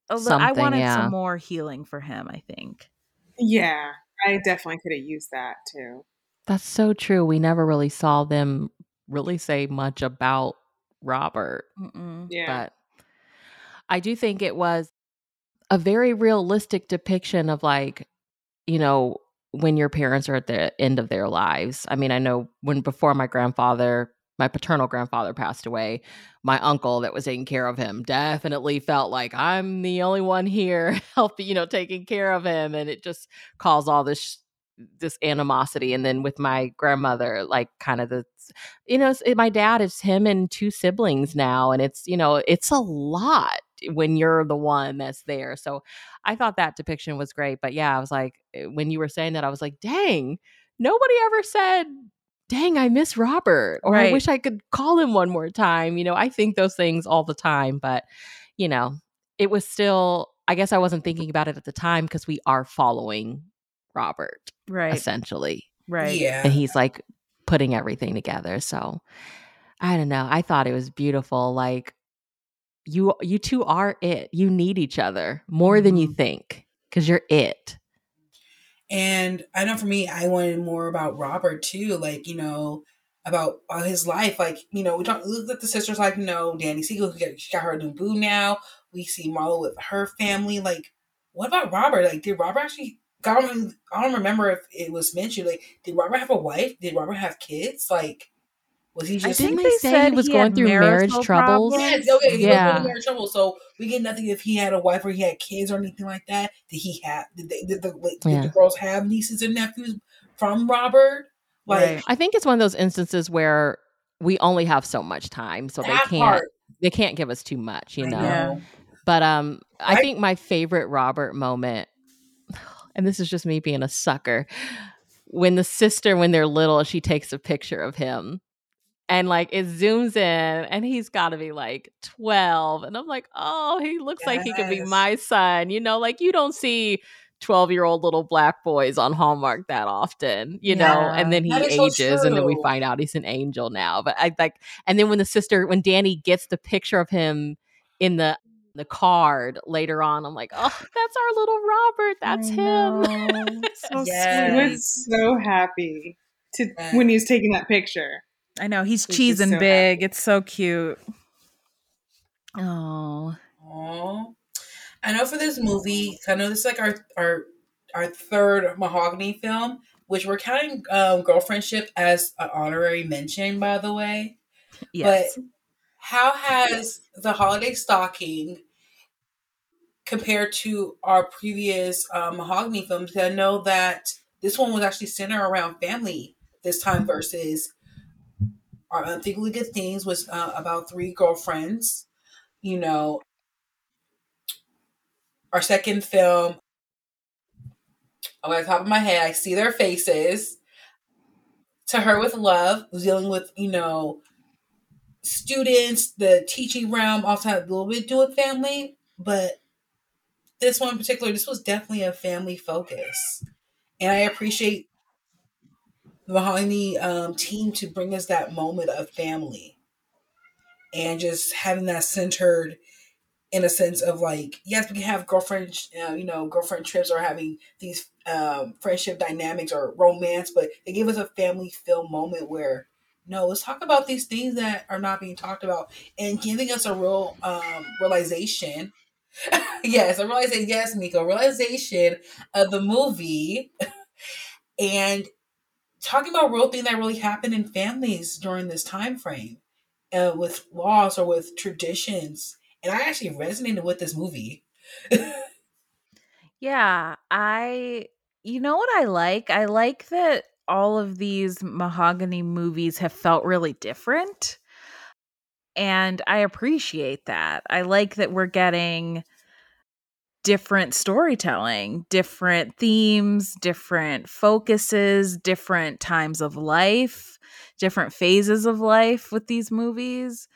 a li- i wanted yeah. some more healing for him i think Yeah, I definitely could have used that too. That's so true. We never really saw them really say much about Robert. Mm-mm. Yeah. But I do think it was a very realistic depiction of like, you know, when your parents are at the end of their lives. I mean, I know when before my grandfather, my paternal grandfather passed away, my uncle that was taking care of him definitely felt like I'm the only one here (laughs) helping, you know, taking care of him. And it just caused all this this animosity and then with my grandmother like kind of the you know my dad is him and two siblings now and it's you know it's a lot when you're the one that's there so i thought that depiction was great but yeah i was like eh, when you were saying that i was like dang nobody ever said dang i miss robert or i wish i could call him one more time you know i think those things all the time but you know it was still i guess i wasn't thinking about it at the time because we are following robert right. essentially right. Yeah. and he's like putting everything together so i don't know i thought it was beautiful like you you two are it you need each other more than you Mhm. think because you're it And I know for me, I wanted more about Robert too, like, you know, about uh, his life. Like, you know, we don't look at the sisters like, you know, Danny Siegel, who got, she got her new boo now. We see Marlo with her family. Like, what about Robert? Like, did Robert actually, I don't, I don't remember if it was mentioned. Like, did Robert have a wife? Did Robert have kids? Like, was he I just. Didn't think they they say said he was he going through marriage marital troubles? problems. Yes, okay, he Yeah. was really in trouble. So we get nothing if he had a wife or he had kids or anything like that. Did he have? Did, they, did, the, did Yeah. the girls have nieces and nephews from Robert. Like Right. I think it's one of those instances where we only have so much time, so they can't part, they can't give us too much, you I know. But um I I- think my favorite Robert moment (sighs) and this is just me being a sucker when the sister when they're little she takes a picture of him and like it zooms in and he's got to be like 12 and I'm like, "Oh, he looks like he could be my son." You know, like you don't see 12 year old little black boys on Hallmark that often, you know, and then he That is so ages and then we find out he's an angel now. But I like, and then when the sister, when Danny gets the picture of him in the, the card later on, I'm like, oh, that's our little Robert. That's I him. know. (laughs) so Yes. I was so happy to Yes. when he's taking that picture. I know he's Which is cheesing so big. happy. It's so cute. Oh, Aw. I know for this movie, I know this is like our our our third mahogany film, which we're counting um, girlfriendship as an honorary mention, by the way. yes. But how has the holiday stocking compared to our previous uh, mahogany films? 'Cause I know that this one was actually centered around family this time versus our unthinkably good things was uh, about three girlfriends. You know, our second film. On the top of my head, I see their faces. To her with love, dealing with you know students, the teaching realm also had a little bit to do with family, but this one in particular, this was definitely a family focus. And I appreciate the um, team to bring us that moment of family and just having that centered in a sense of like, yes, we can have girlfriend, uh, you know, girlfriend trips or having these um, friendship dynamics or romance, but they give us a family feel moment where no, let's talk about these things that are not being talked about and giving us a real um, realization. (laughs) yes, a realization. Yes, Miko, realization of the movie (laughs) and talking about real things that really happened in families during this time frame uh, with laws or with traditions. And I actually resonated with this movie. (laughs) Yeah, I you know what I like? I like that all of these mahogany movies have felt really different. And I appreciate that. I like that we're getting different storytelling, different themes, different focuses, different times of life, different phases of life with these movies.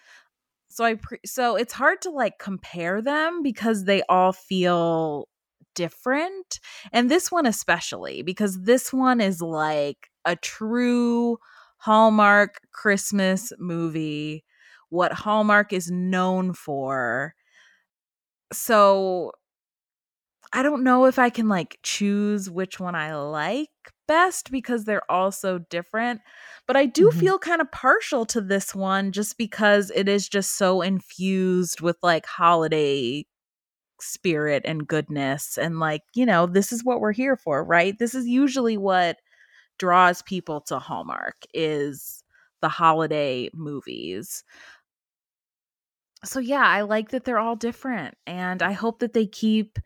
So I pre- so it's hard to like compare them because they all feel different. And this one especially because this one is like a true Hallmark Christmas movie, what Hallmark is known for. So I don't know if I can like choose which one I like best because they're all so different. But I do Mhm. feel kind of partial to this one just because it is just so infused with like holiday spirit and goodness. And like, you know, this is what we're here for, right? This is usually what draws people to Hallmark is the holiday movies. So yeah, I like that they're all different and I hope that they keep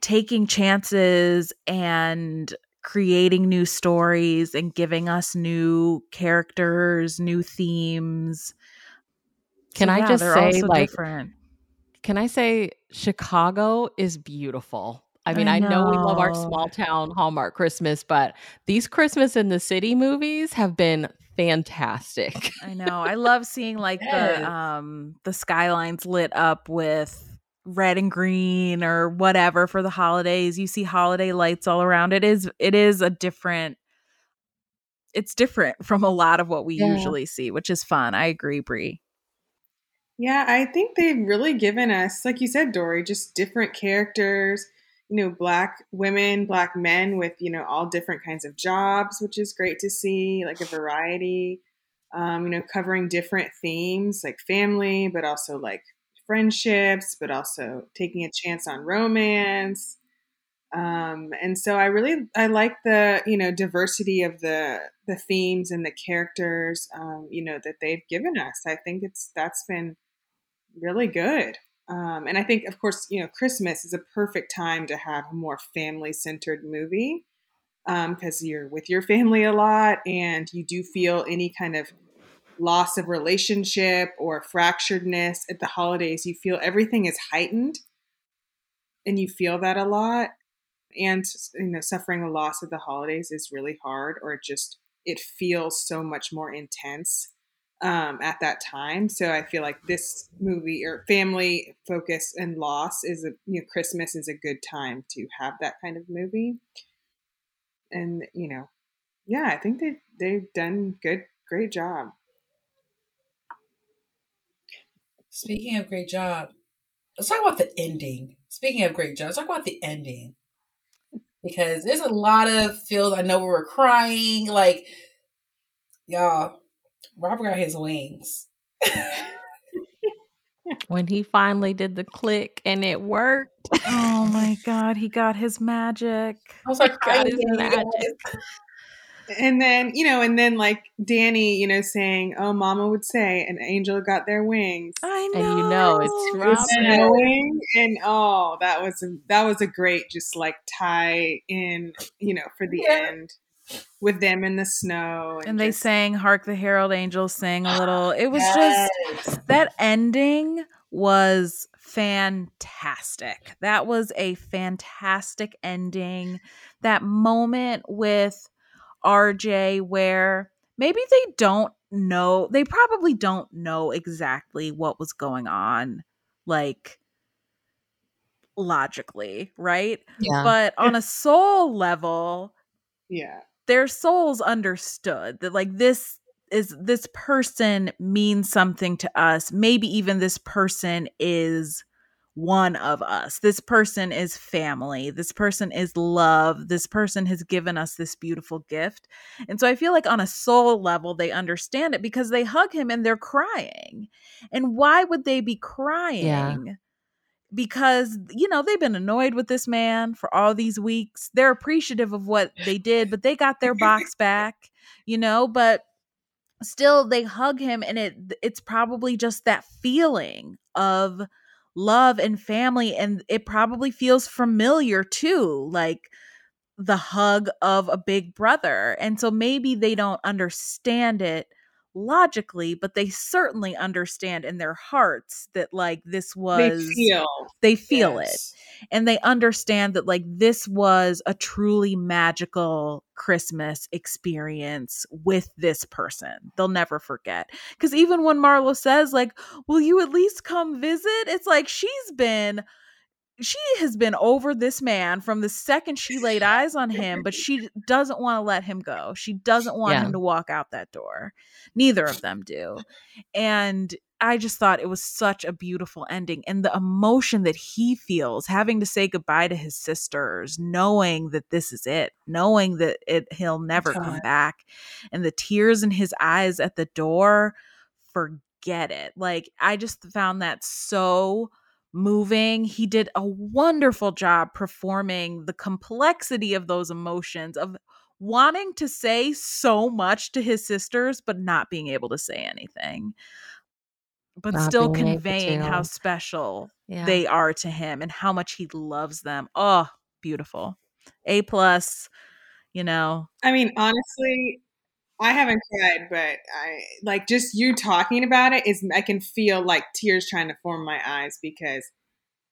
taking chances and creating new stories and giving us new characters, new themes. Can So, I yeah, just say, like, different. Can I say Chicago is beautiful? I mean, I I know. we love our small town Hallmark Christmas, but these Christmas in the City movies have been fantastic. I know. I love seeing like (laughs) Yes. the um the skylines lit up with red and green or whatever for the holidays. You see holiday lights all around. It is it is a different it's different (laughs) from a lot of what we Yeah. usually see, which is fun. I agree, Brie. Yeah, I think they've really given us, like you said, Dory, just different characters, you know, black women, black men with, you know, all different kinds of jobs, which is great to see, like a variety, um, you know, covering different themes like family, but also like friendships, but also taking a chance on romance. Um, and so I really, I like the, you know, diversity of the, the themes and the characters, um, you know, that they've given us. I think it's, that's been, really good. Um, and I think, of course, you know, Christmas is a perfect time to have a more family centered movie. because um, you're with your family a lot and you do feel any kind of loss of relationship or fracturedness at the holidays. You feel everything is heightened and you feel that a lot. And you know, suffering a loss at the holidays is really hard, or it just it feels so much more intense um, at that time. So I feel like this movie or family focus and loss is a you know Christmas is a good time to have that kind of movie. And you know, yeah, I think they they've done good, great job. Speaking of great job, let's talk about the ending. Speaking of great job, let's talk about the ending because there's a lot of feels. I know we were crying, like y'all. Robert got his wings. (laughs) when he finally did the click and it worked. Oh my god, he got his magic. I was like, (laughs) got his magic. And then, you know, and then like Danny, you know, saying, "Oh, Mama would say an angel got their wings." I know, and you know it's Robert. Snowing, and oh, that was a, that was a great just like tie in, you know, for the yeah. end with them in the snow. And, and they just... sang Hark the Herald Angels Sing a little. (gasps) It was yes. just that ending was fantastic. That was a fantastic ending. That moment with RJ where maybe they don't know, they probably don't know exactly what was going on. Like, logically, right? Yeah. But on a soul level, yeah their souls understood that like this is this person means something to us maybe even this person is one of us. This person is family. This person is love. This person has given us this beautiful gift. And so i feel like on a soul level they understand it because they hug him and they're crying. And why would they be crying? Yeah because you know they've been annoyed with this man for all these weeks. They're appreciative of what they did but they got their box back you know? But still they hug him and it it's probably just that feeling of love and family and it probably feels familiar too like the hug of a big brother and so maybe they don't understand it logically, but they certainly understand in their hearts that like this was they feel they feel yes. it. And they understand that like this was a truly magical Christmas experience with this person. They'll never forget. Cuz even when Marlo says like, "Will you at least come visit?" It's like she's been she has been over this man from the second she laid (laughs) eyes on him, but she doesn't want to let him go. She doesn't want yeah. him to walk out that door. Neither of them do. And I just thought it was such a beautiful ending. And the emotion that he feels having to say goodbye to his sisters, knowing that this is it, knowing that it he'll never God. come back, and the tears in his eyes at the door, forget it. Like I just found that so moving. He did a wonderful job performing the complexity of those emotions of wanting to say so much to his sisters but not being able to say anything. But not still conveying how special yeah. they are to him and how much he loves them. Oh, beautiful. A plus, you know. I mean, honestly, I haven't cried, but I like just you talking about it is I can feel like tears trying to form my eyes because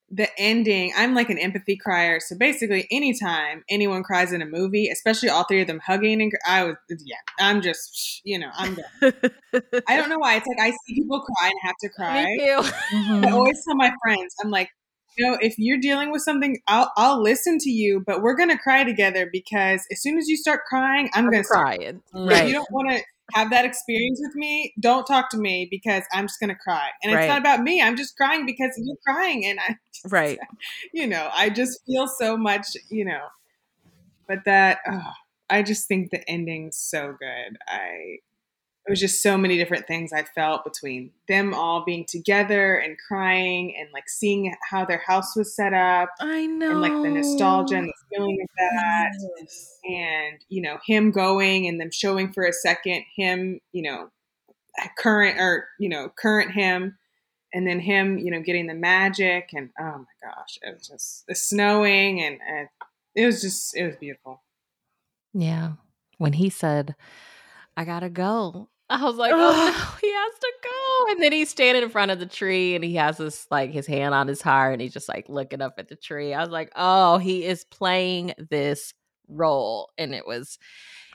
the ending, I'm like an empathy crier. So basically anytime anyone cries in a movie, especially all three of them hugging and I was yeah, I'm just you know, I'm done. I don't know why. It's like I see people cry and have to (laughs) cry. Me too. Mm-hmm. I always tell my friends, I'm like, you know, if you're dealing with something, I'll I'll listen to you, but we're gonna cry together because as soon as you start crying, I'm, I'm gonna cry. Right. If you don't want to have that experience with me, don't talk to me because I'm just gonna cry. And right. it's not about me. I'm just crying because you're crying, and I (laughs) just, right. You know, I just feel so much. You know, but that oh, I just think the ending's so good. I it was just so many different things I felt between them all being together and crying and like seeing how their house was set up. I know. And like the nostalgia and the feeling of that. Yes. And, you know, him going and them showing for a second him, you know, current or, you know, current him. And then him, you know, getting the magic and oh my gosh, it was just the snowing and, and it was just, it was beautiful. Yeah. When he said, I gotta go. I was like, oh no, (sighs) he has to go. And then he's standing in front of the tree and he has this like his hand on his heart and he's just like looking up at the tree. I was like, oh, he is playing this role. And it was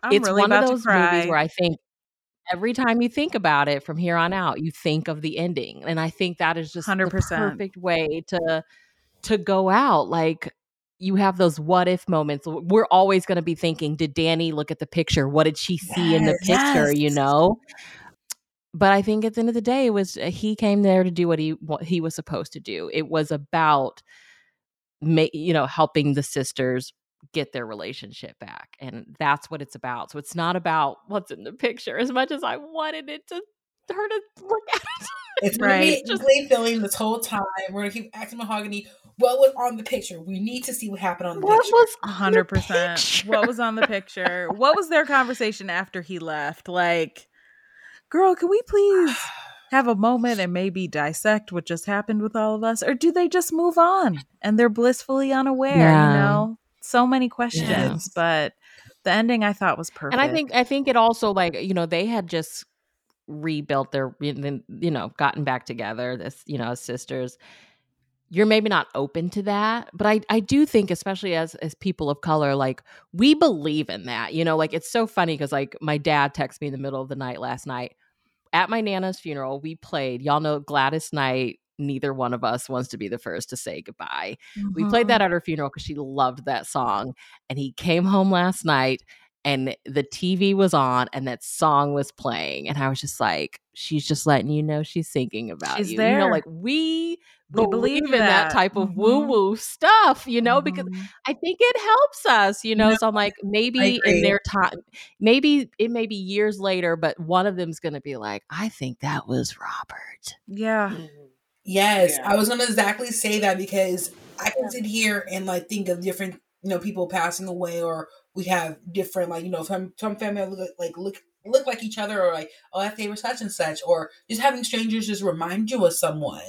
I'm it's really one of those movies where I think every time you think about it from here on out, you think of the ending. And I think that is just 100%. perfect way to to go out. Like you have those what if moments. We're always going to be thinking, did Danny look at the picture? What did she see in the Yes, picture? You know? But I think at the end of the day, it was uh, he came there to do what he what he was supposed to do. It was about ma- you know helping the sisters get their relationship back and that's what it's about so it's not about what's in the picture as much as i wanted it to her to look at it (laughs) It's Right. right. Glee feeling this whole time. We're gonna keep acting Mahogany what was on the picture. We need to see what happened on the what picture. was A on the hundred percent. picture? What was on the picture? What was their conversation after he left? Like, girl, can we please (sighs) have a moment and maybe dissect what just happened with all of us, or do they just move on and they're blissfully unaware? Yeah. You know, so many questions, Yes. but the ending I thought was perfect. and i think i think it also like you know they had just rebuilt their you know gotten back together this you know as sisters. You're maybe not open to that but i i do think especially as as people of color like we believe in that you know like it's so funny because like my dad texted me in the middle of the night last night. At my nana's funeral we played y'all know gladys knight neither one of us wants to be the first to say goodbye. We played mm-hmm. that at her funeral because she loved that song and he came home last night and the tv was on and that song was playing and i was just like she's just letting you know she's thinking about She's you you know like we We believe, believe in that, that. type of Mhm. woo woo stuff you know because Mhm. I think it helps us, you know. No, so I'm like, maybe in their time, maybe it may be years later, but one of them's going to be like, I think that was Robert. yeah, Yes, Yeah. I was gonna exactly say that because I can sit here and like think of different, you know, people passing away, or we have different, like you know, some some family look like look look like each other, or like oh, I favor such and such, or just having strangers just remind you of someone,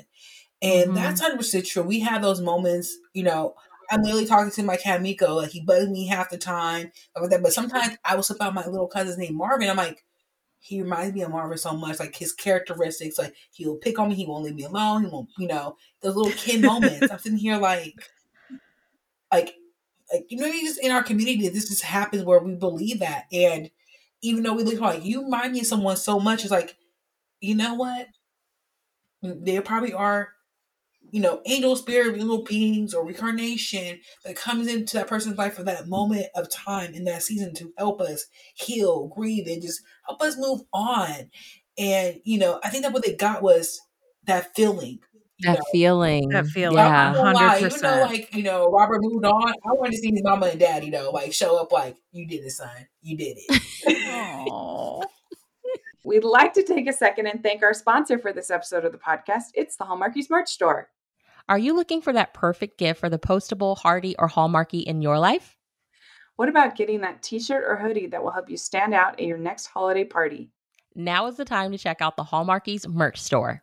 and Mhm. that's hundred percent true. We have those moments, you know. I'm literally talking to my cat Miko, like he bugs me half the time, like that. But sometimes I will slip out my little cousin's name Marvin. I'm like, he reminds me of Marvin so much, like his characteristics. Like he'll pick on me, he won't leave me alone. He won't, you know, those little kid moments. I'm sitting here like, like, like you know, just in our community, this just happens where we believe that, and even though we look like you remind me of someone so much, it's like, you know what? Mm, there probably are, you know, angel spirit, little beings, or reincarnation that comes into that person's life for that moment of time in that season to help us heal, grieve, and just help us move on. And you know, I think that what they got was that feeling. You That know, feeling. That feeling. Yeah. not gonna lie, even though 100%. like you know Robert moved on, I wanted to see his mama and daddy though, like show up like you did it, son, you did it. Aw. (laughs) We'd like to take a second and thank our sponsor for this episode of the podcast. It's the Hallmarkies merch store. Are you looking for that perfect gift for the postable, hardy, or Hallmarkie in your life? What about getting that t shirt or hoodie that will help you stand out at your next holiday party? Now is the time to check out the Hallmarkies merch store.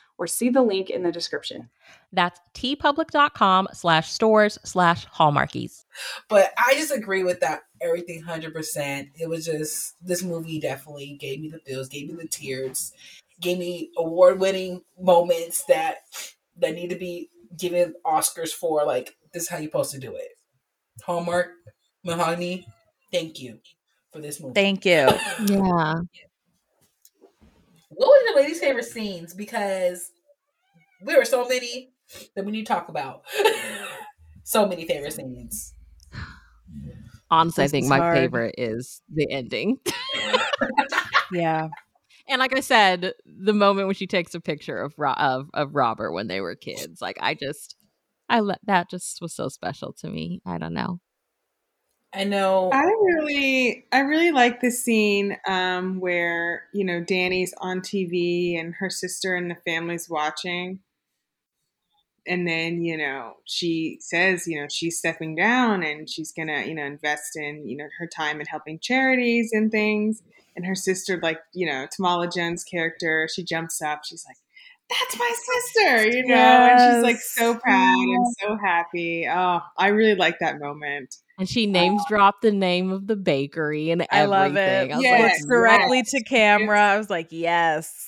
or see the link in the description. That's teepublic.com slash stores slash hallmarkies. But I just agree with that everything hundred percent. It was just this movie definitely gave me the feels, gave me the tears, gave me award winning moments that that need to be given Oscars for. Like this is how you're supposed to do it. Hallmark, Mahogany, thank you for this movie. Thank you. Yeah. What was your ladies' favorite scenes? Because there were so many that we need to talk about. (laughs) so many favorite scenes. Honestly, I think my hard. favorite is the ending. (laughs) Yeah. And like I said, the moment when she takes a picture of Ro- of of Robert when they were kids, like I just, I let that just was so special to me. I don't know. I know. I really, I really like the scene um, where you know Danny's on TV and her sister and the family's watching, and then you know she says you know she's stepping down and she's gonna you know invest in you know her time in helping charities and things, and her sister like you know Tamala Jones character, she jumps up, she's like. That's my sister, you know, and she's like so proud and so happy. Oh, I really like that moment. And she names dropped the name of the bakery and everything. I love it. I was Yes. like, directly yes. to camera. I was like, yes.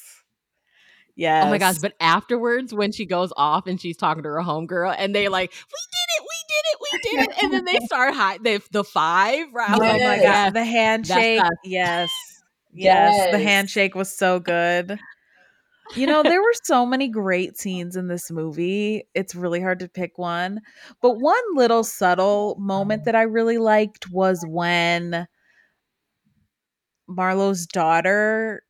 Yes. Oh my gosh! But afterwards, when she goes off and she's talking to her homegirl, and they like, "We did it! We did it! We (laughs) did it!" and then they start high. The the five. Right? Was Oh my Yes. god, the handshake. us. Yes. Yes, the handshake was so good. You know, there were so many great scenes in this movie. It's really hard to pick one. But one little subtle moment that I really liked was when Marlo's daughter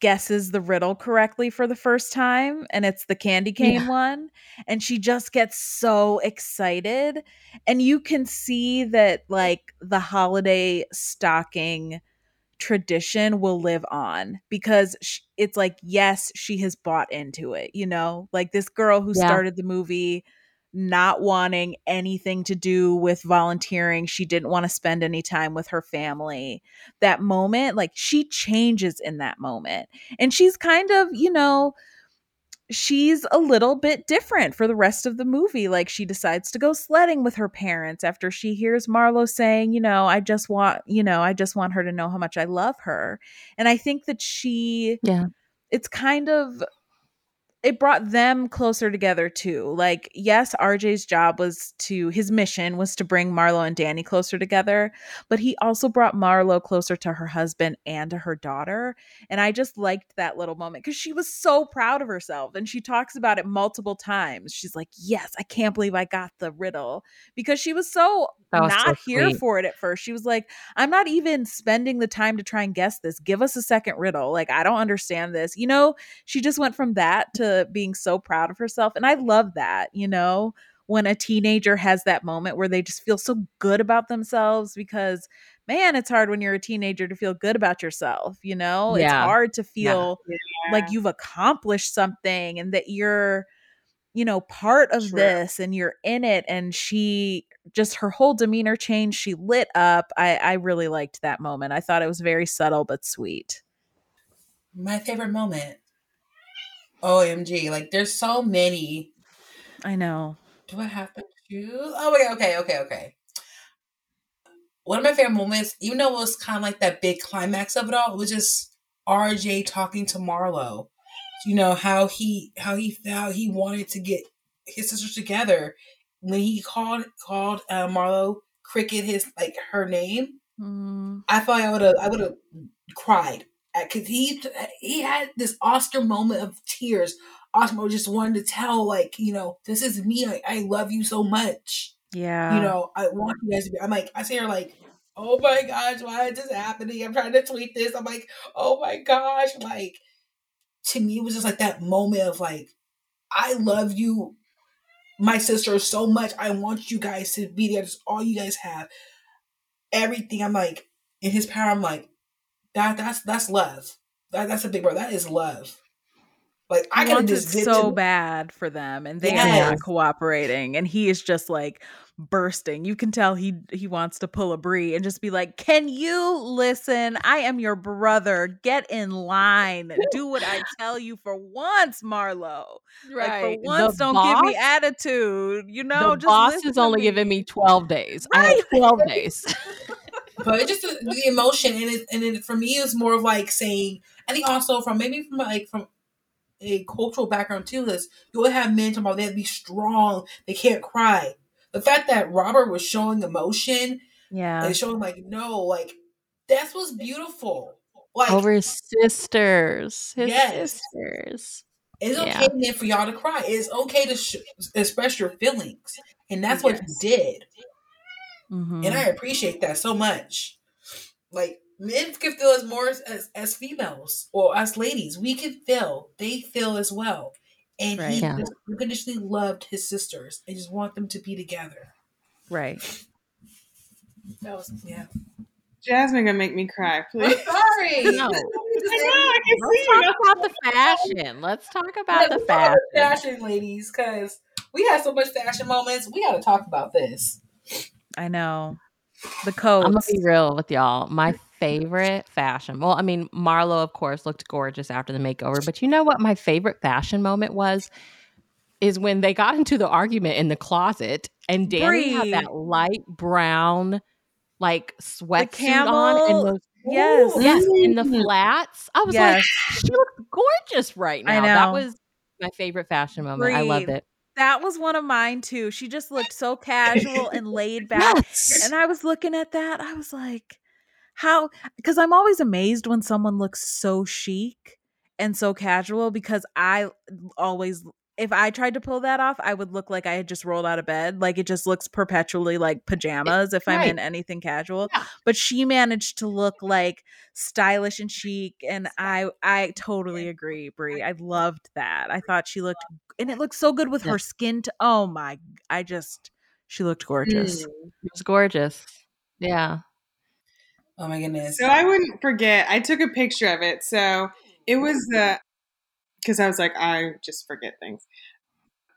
guesses the riddle correctly for the first time and it's the candy cane one and she just gets so excited and you can see that like the holiday stocking tradition will live on because it's like yes she has bought into it you know? Like this girl who Yeah. started the movie not wanting anything to do with volunteering she didn't want to spend any time with her family. That moment like she changes in that moment. And she's kind of you know she's a little bit different for the rest of the movie like she decides to go sledding with her parents after she hears Marlo saying you know i just want you know i just want her to know how much i love her and i think that she Yeah. it's kind of it brought them closer together too. Like, yes, RJ's job was to his mission was to bring Marlo and Danny closer together, but he also brought Marlo closer to her husband and to her daughter. And I just liked that little moment because she was so proud of herself. And she talks about it multiple times. She's like, Yes, I can't believe I got the riddle because she was so was so not here sweet. for it at first. She was like, I'm not even spending the time to try and guess this. Give us a second riddle. Like, I don't understand this. You know, she just went from that to being so proud of herself. And I love that, you know, when a teenager has that moment where they just feel so good about themselves because, man, it's hard when you're a teenager to feel good about yourself, you know? It's hard to feel Yeah. like you've accomplished something and that you're you know part of True. this and you're in it and she just her whole demeanor changed she lit up i i really liked that moment i thought it was very subtle but sweet My favorite moment. OMG. Like, there's so many. i know Do I have to choose? Oh, wait. Okay. Okay. Okay. One of my favorite moments, even though it was kind of like that big climax of it all, it was just RJ talking to Marlo. You know how he how he how he wanted to get his sisters together when he called called uh, Marlo Cricket his like her name. Mm, I thought I would have I would have cried Uh, because he uh, he had this Oscar moment of tears. Oscar just wanted to tell like you know this is me. I, I love you so much. yeah You know I want you guys to be. I'm like I see her like oh my gosh why is this happening? I'm trying to tweet this. I'm like oh my gosh like to me it was just like that moment of like I love you my sister so much. I want you guys to be there. That's all you guys have. Everything. I'm like in his power. I'm like that. That's that's love. That, that's a big word. That is love. Like I I gotta just so to- bad for them and they are not cooperating and he is just like bursting you can tell he he wants to pull a brie and just be like can you listen i am your brother get in line do what i tell you for once marlo like for once The don't give me attitude you know the just boss listen is only me. giving me 12 days. I have 12 days. (laughs) but just the, emotion and it and it, for me it was more of like saying I think also from maybe from like from a cultural background too is you would have men talking about they have to be strong, they can't cry. The fact that Robert was showing emotion yeah and showing like no, like that's what's beautiful. Like Over his sisters. His Yes. sisters. it's yeah. okay then for y'all to cry. It's okay to sh- express your feelings, and that's what Yes. he did. Mhm. and I appreciate that so much. Like men can feel as more as, as as females or as ladies, we can feel. They feel as well, and Right. he Yeah. just unconditionally loved his sisters and just want them to be together. right That was yeah. Jasmine gonna make me cry, I'm please. sorry. (laughs) No. (laughs) I know, I can see. Let's see talk about the fashion. Let's talk Yeah, about the let's talk about fashion. fashion, ladies, because we had so much fashion moments. We got to talk about this. I know. The coat. I'm gonna be real with y'all. My favorite fashion. Well, I mean, Marlo, of course, looked gorgeous after the makeover. But you know what? My favorite fashion moment was is when they got into the argument in the closet, and Danny had that light brown, like sweat sweatsuit on, and those yes. yes, in the flats. I was Yes. like, she looks gorgeous right I now. That know. was my favorite fashion moment. I loved Brie. it. That was one of mine too. She just looked so casual and laid back. Yes. And I was looking at that. I was like, how? Because I'm always amazed when someone looks so chic and so casual because I always, if I tried to pull that off, I would look like I had just rolled out of bed. Like it just looks perpetually like pajamas if I'm right. in anything casual. Yeah. But she managed to look like stylish and chic. And I, I totally agree, Brie. I loved that. I thought she looked, and it looked so good with Yeah. her skin. To, oh my, I just, she looked gorgeous. Mm. It was gorgeous. Yeah. Oh my goodness. So I wouldn't forget. I took a picture of it. So it was the because I was like, I just forget things.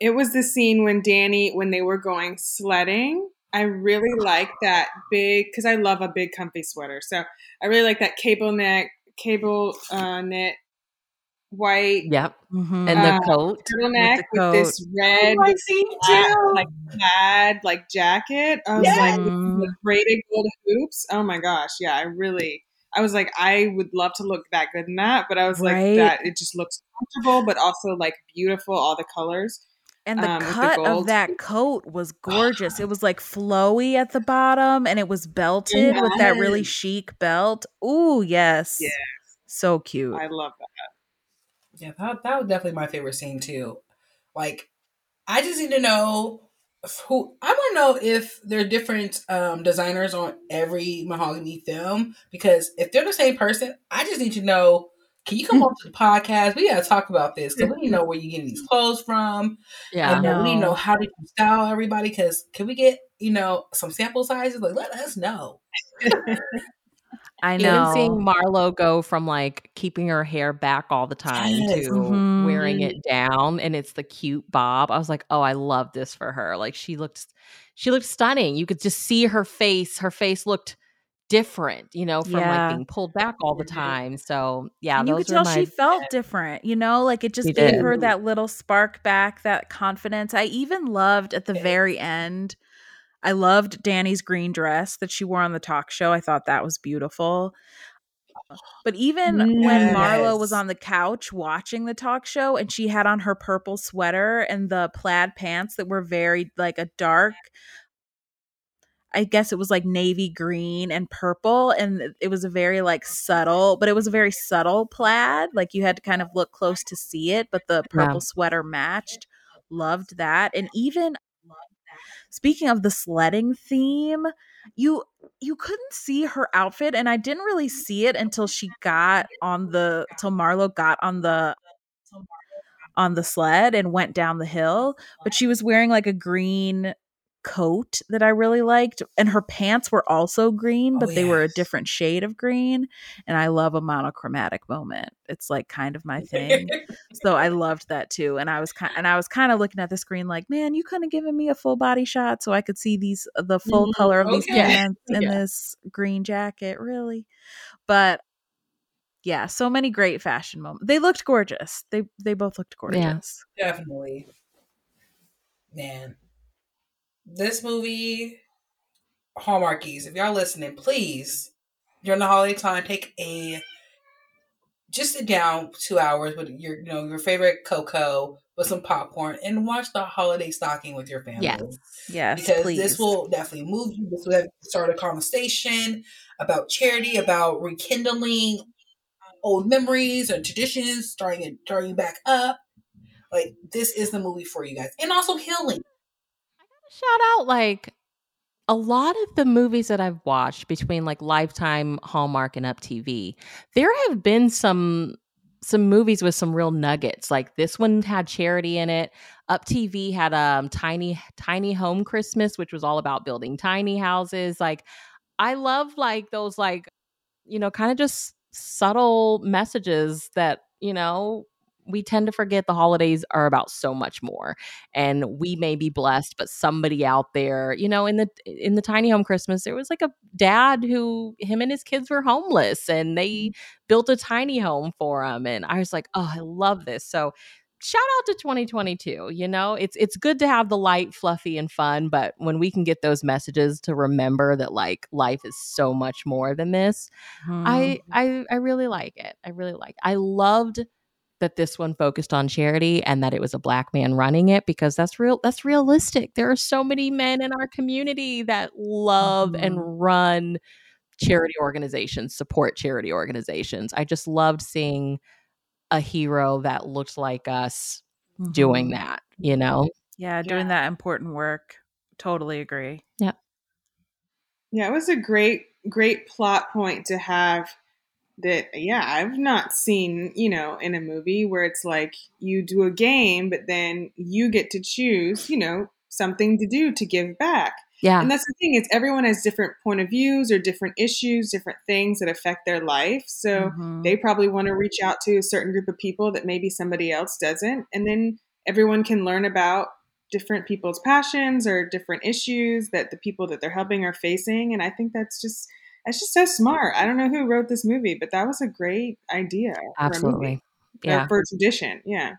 It was the scene when Danny, when they were going sledding. I really like that big because I love a big comfy sweater. So I really like that cable neck, cable uh, knit, white Yep. Mhm. And Uh, the coat. turtleneck the with, this red I see plaid, too. like plaid like jacket. I was Yes. like with Mhm. the braided gold hoops. Oh my gosh, yeah, I really. I was like, I would love to look that good in that, but I was Right. like, that it just looks comfortable, but also like beautiful, all the colors. And the um, with the cut of that coat was gorgeous. It was like flowy at the bottom and it was belted with that really chic belt. Ooh, yes. Yes. So cute. I love that. Yeah, that, that was definitely my favorite scene too. Like, I just need to know who. I want to know if there are different um, designers on every mahogany film because if they're the same person, I just need to know. Can you come on to the podcast? We got to talk about this because we need to know where you're getting these clothes from. Yeah. And then we need to know. know how did you style everybody? Because can we get you know some sample sizes? Like, let us know. (laughs) I know. Even seeing Marlo go from like keeping her hair back all the time Yes. to Mhm. wearing it down and it's the cute bob. I was like, "Oh, I love this for her." Like she looked she looked stunning. You could just see her face. Her face looked different, you know, from Yeah. like being pulled back all the time. So, yeah, you could tell my she felt different, you know, like it just She gave did. her that little spark back, that confidence. I even loved at the very end. I loved Danny's green dress that she wore on the talk show. I thought that was beautiful. But even when Marlo was on the couch watching the talk show and she had on her purple sweater and the plaid pants that were very like a dark I guess it was like navy green and purple and it was a very like subtle, but it was a very subtle plaid. Like you had to kind of look close to see it, but the purple sweater matched. Loved that. And even speaking of the sledding theme, you you couldn't see her outfit and I didn't really mm-hmm. see it until she got on the till Marlo got on the on the sled and went down the hill, but she was wearing like a green coat that I really liked and her pants were also green, Oh, but they were a different shade of green and I love a monochromatic moment. It's like kind of my thing. (laughs) so I loved that too and I was kind and I was kind of looking at the screen like, "Man, you couldn't have given me a full body shot so I could see these the full Mhm. color of these Okay. pants (laughs) in Yeah. this green jacket, really." But yeah, so many great fashion moments. They looked gorgeous. They they both looked gorgeous. Definitely. Man. This movie, Hallmarkies, if y'all listening, please, during the holiday time, take a just sit down two hours with your you know your favorite cocoa with some popcorn and watch the holiday stocking with your family. Yes. Yes, because please. this will definitely move you. This will start a conversation about charity, about rekindling old memories and traditions, starting it, starting back up. Like this is the movie for you guys, and also healing. Shout out like a lot of the movies that I've watched between like Lifetime, Hallmark, and Up TV, there have been some some movies with some real nuggets. Like this one had charity in it. Up TV had um tiny tiny home Christmas, which was all about building tiny houses. Like I love like those like you know kind of just subtle messages that you know we tend to forget the holidays are about so much more and we may be blessed but somebody out there you know in the in the tiny home christmas there was like a dad who him and his kids were homeless and they mm. built a tiny home for him and i was like oh i love this. So shout out to 2022 you know? It's it's good to have the light fluffy and fun but when we can get those messages to remember that like life is so much more than this i mm-hmm. i i really like it i really like it. i loved that this one focused on charity and that it was a black man running it because that's real that's realistic there are so many men in our community that love Mhm. and run charity organizations support charity organizations i just loved seeing a hero that looked like us doing Mhm. that you know Yeah, doing that important work. Totally agree. Yeah. Yeah, it was a great, great plot point to have that, yeah, I've not seen, you know, in a movie where it's like you do a game, but then you get to choose, you know, something to do to give back. yeah And that's the thing is everyone has different point of views or different issues, different things that affect their life. So Mhm. they probably want to reach out to a certain group of people that maybe somebody else doesn't. And then everyone can learn about different people's passions or different issues that the people that they're helping are facing. And I think that's just that's just so smart. I don't know who wrote this movie, but that was a great idea. for a movie, absolutely or yeah for tradition. Yeah.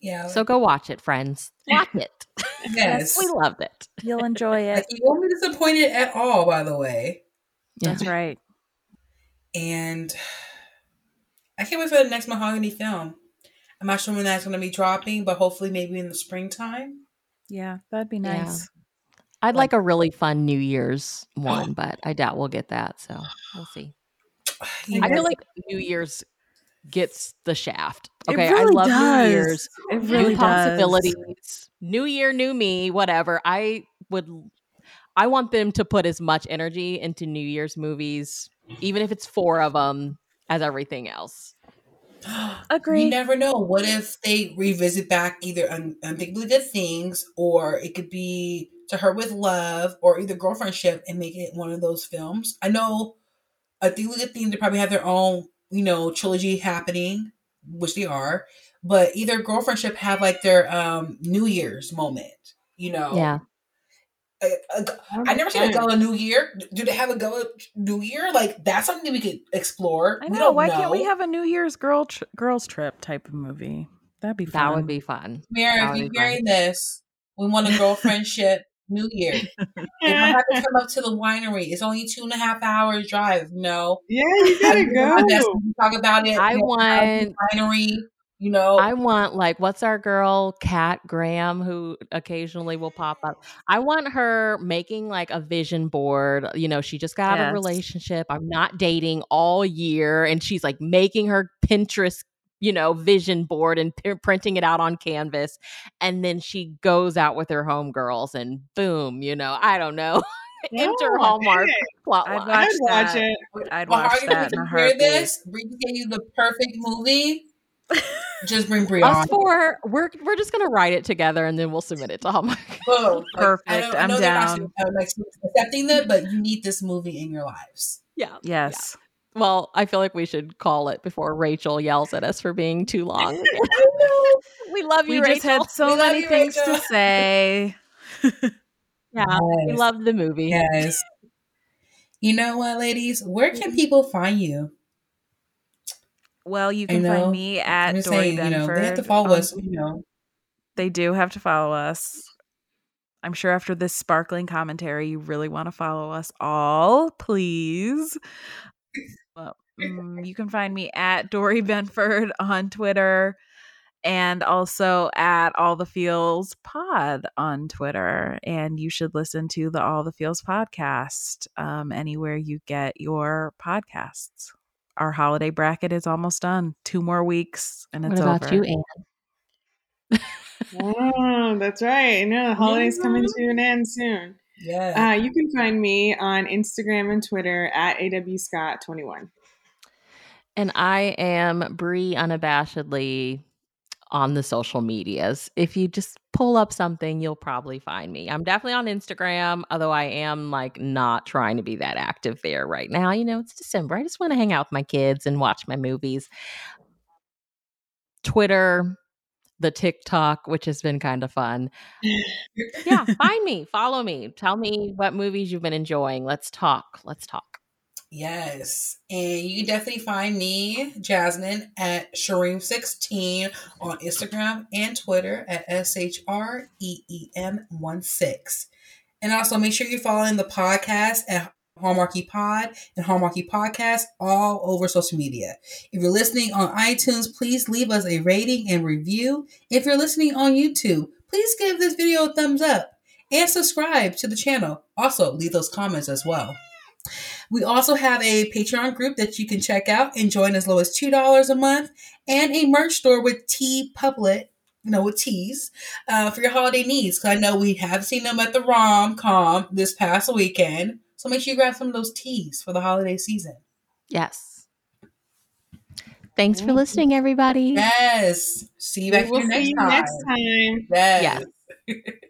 Yeah. so go watch it friends watch (laughs) it yes. we loved it You'll enjoy (laughs) Like, it. you won't be disappointed at all, by the way. That's right. And I can't wait for the next Mahogany film. I'm not sure when that's going to be dropping, but hopefully maybe in the springtime. Yeah, that'd be Yeah. nice. I'd like a really fun new year's oh. one but i doubt we'll get that so we'll (sighs) see You I feel like New Year's gets the shaft. It Okay, really I love does. New Year's. It new really does. possibilities. New year, new me, whatever. I would I want them to put as much energy into New Year's movies, even if it's four of them, as everything else. Agree. (gasps) You never know. What if they revisit back either un- unthinkably good things, or it could be to her with love, or either girlfriendship, and make it one of those films. I know I unthinkably good things. They probably have their own, you know, trilogy happening, which they are. But either girlfriendship have like their um New Year's moment. You know, Yeah. A- a- I never seen a Gala New Year. Do they have a Gala New Year? Like that's something we could explore. I know. don't Why can't we have a New Year's girl tr- girls trip type of movie? That'd be fun. That would be fun. Mary, That if would you're hearing this, we want a (laughs) girlfriendship New Year. (laughs) You don't have to come up to the winery. It's only two and a half hours drive. No, Yeah, you gotta go. Talk about it. I you know, want winery. You know, I want like what's our girl Kat Graham who occasionally will pop up. I want her making like a vision board. You know, she just got out of a relationship. I'm not dating all year, and she's like making her Pinterest, you know, vision board and p- printing it out on canvas, and then she goes out with her homegirls, and boom, you know, I don't know, (laughs) enter Yeah, Hallmark hey, plot I'd line. watch I'd watch that. it. I'd watch Mahogany, that if in a you hear heartbeat. this, Brie gave you the perfect movie. Just bring Brie Us on. four, we're we're just gonna write it together and then we'll submit it to Hallmark. Boom. (laughs) Like, I Perfect. know, I I'm know they're not down. like, accepting that, but you need this movie in your lives. yeah. Yes. Well, I feel like we should call it before Rachel yells at us for being too long. (laughs) (laughs) we love you, We Rachel. just had so We many you, things Rachel. to say. (laughs) yeah, we Yes. love the movie. Yes. You know what, ladies? Where can mm-hmm. people find you? Well, you can find me at Dory saying, you know, they have to follow on- us. You know, They do have to follow us. I'm sure after this sparkling commentary, you really want to follow us all, please. Well, mm, you can find me at Dory Benford on Twitter and also at All the Feels Pod on Twitter. And you should listen to the All the Feels podcast um, anywhere you get your podcasts. Our holiday bracket is almost done. Two more weeks and What it's about over. you, Anne? Oh, that's right. I know the (laughs) holidays coming to an end soon. Yeah. Uh, you can find me on Instagram and Twitter at awscott21. And I am Brie unabashedly on the social medias. If you just pull up something, you'll probably find me. I'm definitely on Instagram, although I am like not trying to be that active there right now. You know, it's December. I just want to hang out with my kids and watch my movies. Twitter, the TikTok, which has been kind of fun. yeah, (laughs) find me, follow me, tell me what movies you've been enjoying. Let's talk. Let's talk. Yes. And you can definitely find me, Jasmine, at Shreem16 on Instagram and Twitter at S H R E E M 1 6. And also make sure you're following the podcast at Hallmarky Pod and Hallmarky Podcast all over social media. If you're listening on iTunes, please leave us a rating and review. If you're listening on YouTube, please give this video a thumbs up and subscribe to the channel. Also, leave those comments as well. We also have a Patreon group that you can check out and join as low as $2 a month and a merch store with TeePublic, you know, with tees uh, for your holiday needs. Because I know we have seen them at the rom com this past weekend. So make sure you grab some of those tees for the holiday season. Yes. Thanks for listening, everybody. Yes. See you back we'll here see next you time. next time. Yes. Yes. (laughs)